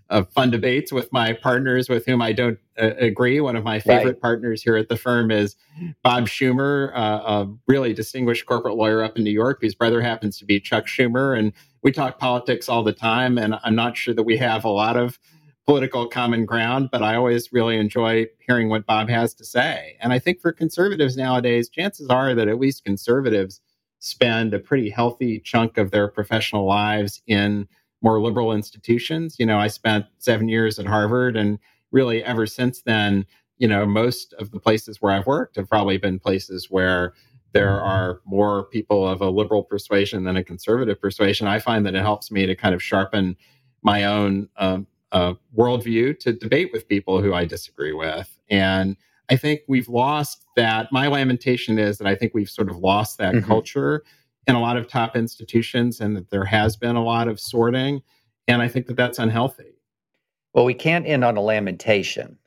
uh, fun debates with my partners with whom I don't uh, agree. One of my favorite right. partners here at the firm is Bob Schumer, uh, a really distinguished corporate lawyer up in New York, whose brother happens to be Chuck Schumer. And we talk politics all the time. And I'm not sure that we have a lot of political common ground, but I always really enjoy hearing what Bob has to say. And I think for conservatives nowadays, chances are that at least conservatives spend a pretty healthy chunk of their professional lives in more liberal institutions. You know, I spent seven years at Harvard, and really ever since then, you know, most of the places where I've worked have probably been places where there are more people of a liberal persuasion than a conservative persuasion. I find that it helps me to kind of sharpen my own uh, uh, worldview to debate with people who I disagree with. And I think we've lost that. My lamentation is that I think we've sort of lost that mm-hmm. culture in a lot of top institutions and that there has been a lot of sorting. And I think that that's unhealthy. Well, we can't end on a lamentation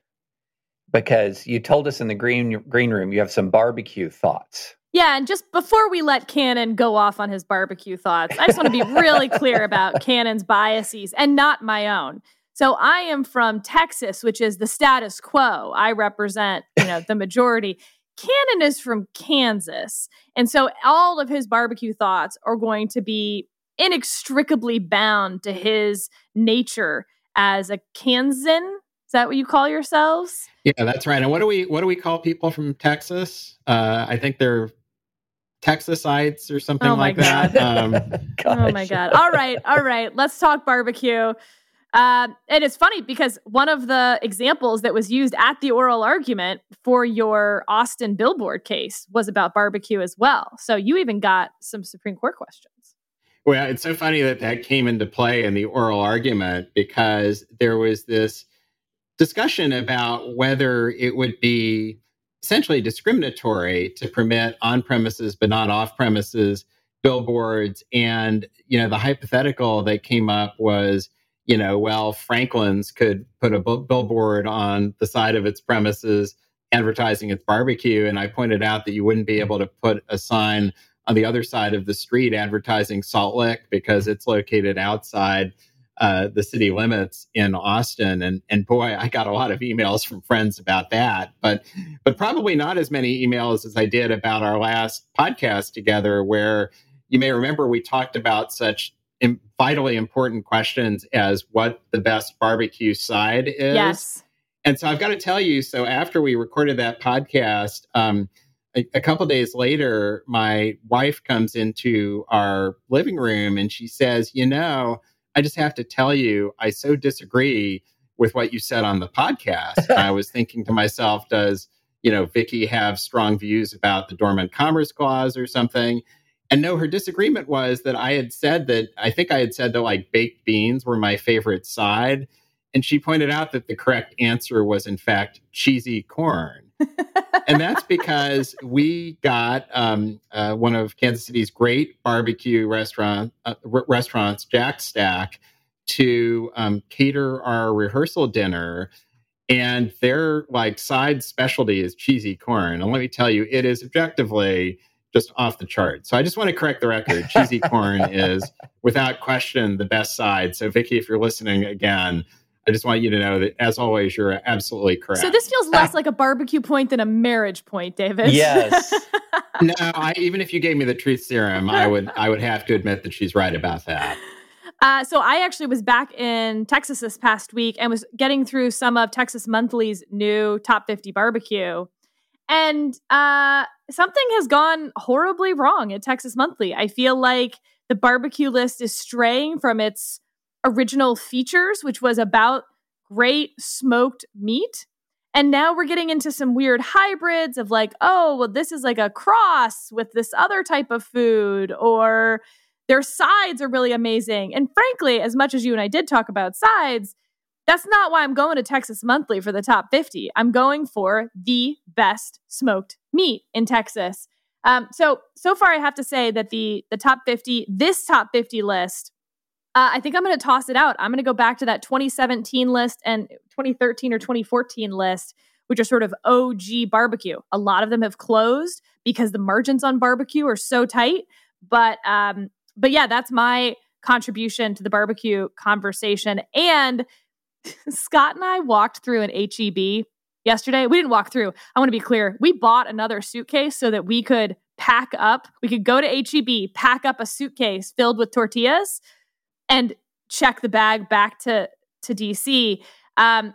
because you told us in the green green room you have some barbecue thoughts. Yeah, and just before we let Kannon go off on his barbecue thoughts, I just want to be really clear about Kannon's biases and not my own. So I am from Texas, which is the status quo. I represent, you know, the majority. Kannon is from Kansas. And so all of his barbecue thoughts are going to be inextricably bound to his nature as a Kansan. Is that what you call yourselves? Yeah, that's right. And what do we what do we call people from Texas? Uh, I think they're Texasites or something oh like God. that. Um, oh my God. All right. All right. Let's talk barbecue. Um, and it's funny because one of the examples that was used at the oral argument for your Austin billboard case was about barbecue as well. So you even got some Supreme Court questions. Well, it's so funny that that came into play in the oral argument because there was this discussion about whether it would be essentially discriminatory to permit on premises but not off premises billboards. And, you know, the hypothetical that came up was, you know, well, Franklin's could put a billboard on the side of its premises advertising its barbecue. And I pointed out that you wouldn't be able to put a sign on the other side of the street advertising Salt Lick because it's located outside uh, the city limits in Austin. And and boy, I got a lot of emails from friends about that, but but probably not as many emails as I did about our last podcast together, where you may remember we talked about such vitally important questions as what the best barbecue side is. Yes. And so I've got to tell you, so after we recorded that podcast, um, a, a couple days later, my wife comes into our living room and she says, You know, I just have to tell you, I so disagree with what you said on the podcast. I was thinking to myself, does, you know, Vicky have strong views about the dormant commerce clause or something? And no, her disagreement was that I had said that I think I had said that like baked beans were my favorite side. And she pointed out that the correct answer was, in fact, cheesy corn. and that's because we got um, uh, one of Kansas City's great barbecue restaurant uh, r- restaurants, Jack Stack, to um, cater our rehearsal dinner. And their like side specialty is cheesy corn. And let me tell you, it is objectively just off the chart. So I just want to correct the record. Cheesy corn is without question the best side. So Vicky, if you're listening again, I just want you to know that as always, you're absolutely correct. So this feels less like a barbecue point than a marriage point, David. Yes. no, I, even if you gave me the truth serum, I would I would have to admit that she's right about that. Uh, so I actually was back in Texas this past week and was getting through some of Texas Monthly's new top 50 barbecue. And uh, something has gone horribly wrong at Texas Monthly. I feel like the barbecue list is straying from its original features, which was about great smoked meat. And now we're getting into some weird hybrids of like, oh, well, this is like a cross with this other type of food, or their sides are really amazing. And frankly, as much as you and I did talk about sides, that's not why I'm going to Texas Monthly for the top 50. I'm going for the best smoked meat in Texas. Um, so so far, I have to say that the the top 50, this top 50 list, uh, I think I'm going to toss it out. I'm going to go back to that 2017 list and 2013 or 2014 list, which are sort of OG barbecue. A lot of them have closed because the margins on barbecue are so tight. But um, but yeah, that's my contribution to the barbecue conversation. And Scott and I walked through an HEB yesterday. We didn't walk through. I want to be clear. We bought another suitcase so that we could pack up. We could go to HEB, pack up a suitcase filled with tortillas, and check the bag back to to DC. Um,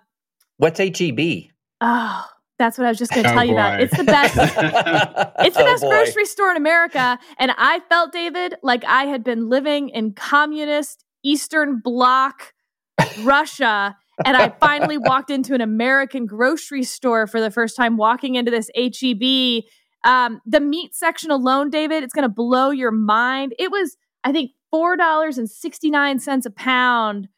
What's HEB? Oh, that's what I was just going to Oh, tell you about. It's the best. It's the Oh, best boy. grocery store in America. And I felt, David, like I had been living in communist Eastern Bloc Russia. And I finally walked into an American grocery store for the first time, walking into this HEB. Um, the meat section alone, David, it's going to blow your mind. It was, I think, $4.69 a pound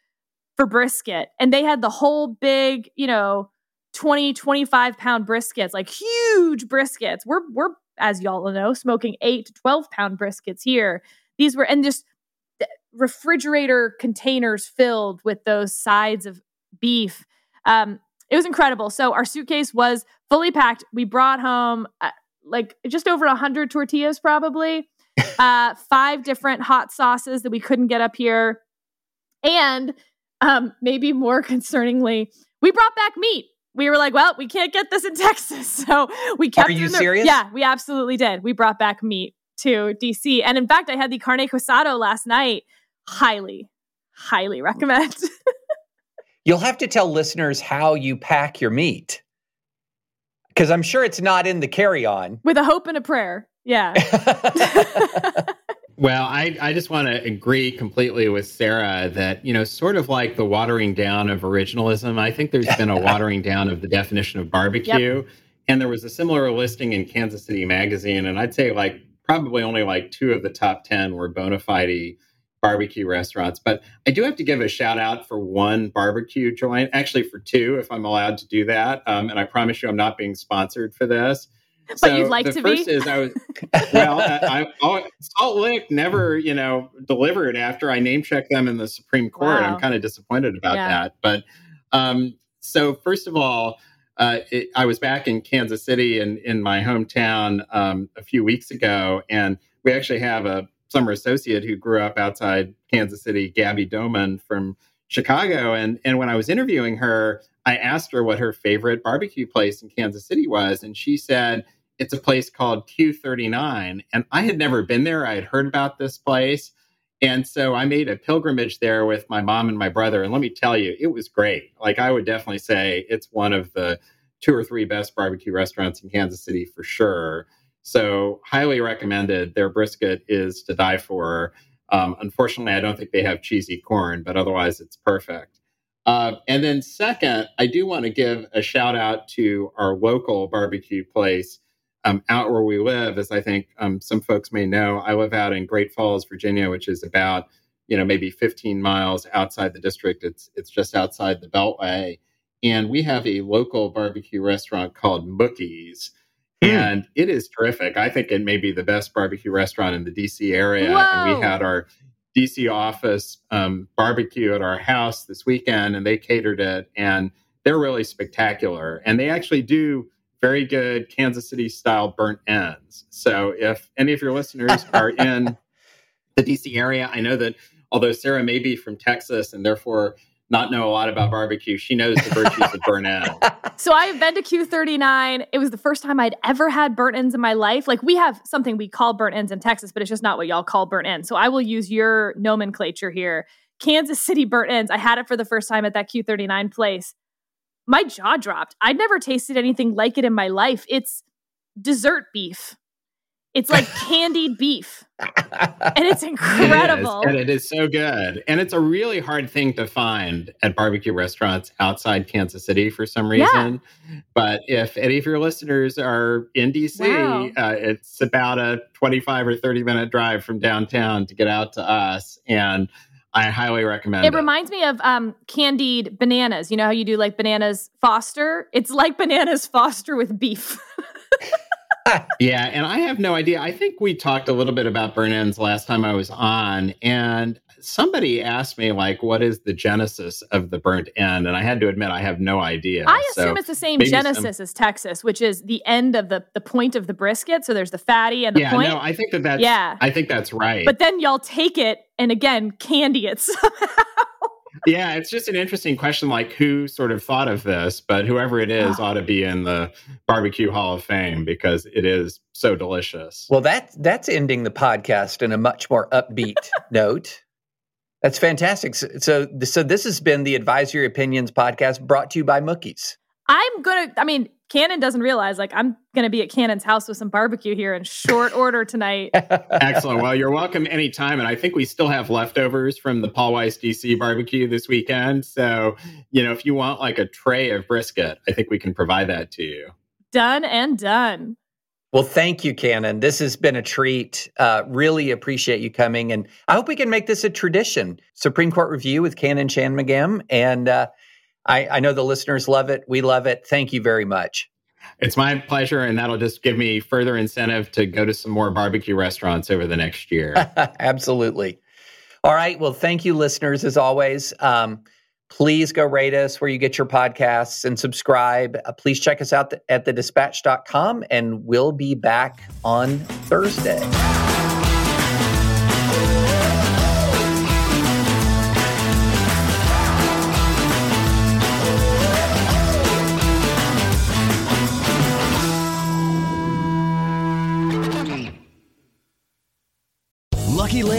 for brisket. And they had the whole big, you know, 20, 25 pound briskets, like huge briskets. We're, we're, as y'all know, smoking eight to 12 pound briskets here. These were, and just refrigerator containers filled with those sides of beef. Um, it was incredible. So our suitcase was fully packed. We brought home uh, like just over a hundred tortillas, probably, uh, five different hot sauces that we couldn't get up here, and um, maybe more concerningly, we brought back meat. We were like, well, we can't get this in Texas, so we kept. Are you the- serious? Yeah, we absolutely did. We brought back meat to DC, and in fact, I had the carne asado last night. Highly, highly recommend. You'll have to tell listeners how you pack your meat. Because I'm sure it's not in the carry on. with a hope and a prayer. Yeah. Well, I, I just want to agree completely with Sarah that, you know, sort of like the watering down of originalism, I think there's been a watering down of the definition of barbecue. Yep. And there was a similar listing in Kansas City Magazine. And I'd say like probably only like two of the top 10 were bona fide barbecue restaurants. But I do have to give a shout out for one barbecue joint, actually for two, if I'm allowed to do that. Um, and I promise you, I'm not being sponsored for this. But so you'd like the to first be? is I was well, I, I, Salt Lick never, you know, delivered after I name checked them in the Supreme Court. Wow. I'm kind of disappointed about yeah. that. But um, so first of all, uh, it, I was back in Kansas City in, in my hometown um, a few weeks ago, and we actually have a summer associate who grew up outside Kansas City, Gabby Doman from Chicago. And, and when I was interviewing her, I asked her what her favorite barbecue place in Kansas City was, and she said it's a place called Q39. And I had never been there. I had heard about this place. And so I made a pilgrimage there with my mom and my brother. And let me tell you, it was great. Like, I would definitely say it's one of the two or three best barbecue restaurants in Kansas City for sure. So, highly recommended. Their brisket is to die for. Um, unfortunately, I don't think they have cheesy corn, but otherwise, it's perfect. Uh, and then, second, I do want to give a shout out to our local barbecue place um, out where we live, as I think um, some folks may know, I live out in Great Falls, Virginia, which is about you know maybe 15 miles outside the district. It's it's just outside the Beltway, and we have a local barbecue restaurant called Mookie's, mm. and it is terrific. I think it may be the best barbecue restaurant in the DC area. Whoa. And we had our DC office um, barbecue at our house this weekend, and they catered it, and they're really spectacular. And they actually do very good Kansas City style burnt ends. So if any of your listeners are in the DC area, I know that although Sarah may be from Texas and therefore not know a lot about barbecue, she knows the virtues of burnt ends. So I have been to Q39. It was the first time I'd ever had burnt ends in my life. Like we have something we call burnt ends in Texas, but it's just not what y'all call burnt ends. So I will use your nomenclature here. Kansas City burnt ends. I had it for the first time at that Q39 place my jaw dropped. I'd never tasted anything like it in my life. It's dessert beef. It's like candied beef. And it's incredible. It is, and it is so good. And it's a really hard thing to find at barbecue restaurants outside Kansas City for some reason. Yeah. But if any of your listeners are in DC, wow. uh, it's about a 25 or 30 minute drive from downtown to get out to us. And I highly recommend it. It reminds me of um, candied bananas. You know how you do like bananas Foster? It's like bananas Foster with beef. yeah, and I have no idea. I think we talked a little bit about burn ends last time I was on, and somebody asked me like, "What is the genesis of the burnt end?" And I had to admit I have no idea. I assume so it's the same genesis some... as Texas, which is the end of the the point of the brisket. So there's the fatty and the yeah, point. no, I think that that's yeah. I think that's right. But then y'all take it and again candy it somehow. Yeah, it's just an interesting question like who sort of thought of this, but whoever it is ah. ought to be in the barbecue hall of fame because it is so delicious. Well, that that's ending the podcast in a much more upbeat note. That's fantastic. So, so, so this has been the Advisory Opinions podcast brought to you by Mookie's. I'm gonna. I mean, Kannon doesn't realize like I'm gonna be at Kannon's house with some barbecue here in short order tonight. Excellent. Well, you're welcome anytime, and I think we still have leftovers from the Paul Weiss DC barbecue this weekend. So, you know, if you want like a tray of brisket, I think we can provide that to you. Done and done. Well, thank you, Kannon. This has been a treat. Uh, really appreciate you coming, and I hope we can make this a tradition. Supreme Court review with Kannon Shanmugam, and uh, I, I know the listeners love it. We love it. Thank you very much. It's my pleasure, and that'll just give me further incentive to go to some more barbecue restaurants over the next year. Absolutely. All right. Well, thank you, listeners, as always. Um, please go rate us where you get your podcasts and subscribe. Uh, please check us out at thedispatch.com, and we'll be back on Thursday.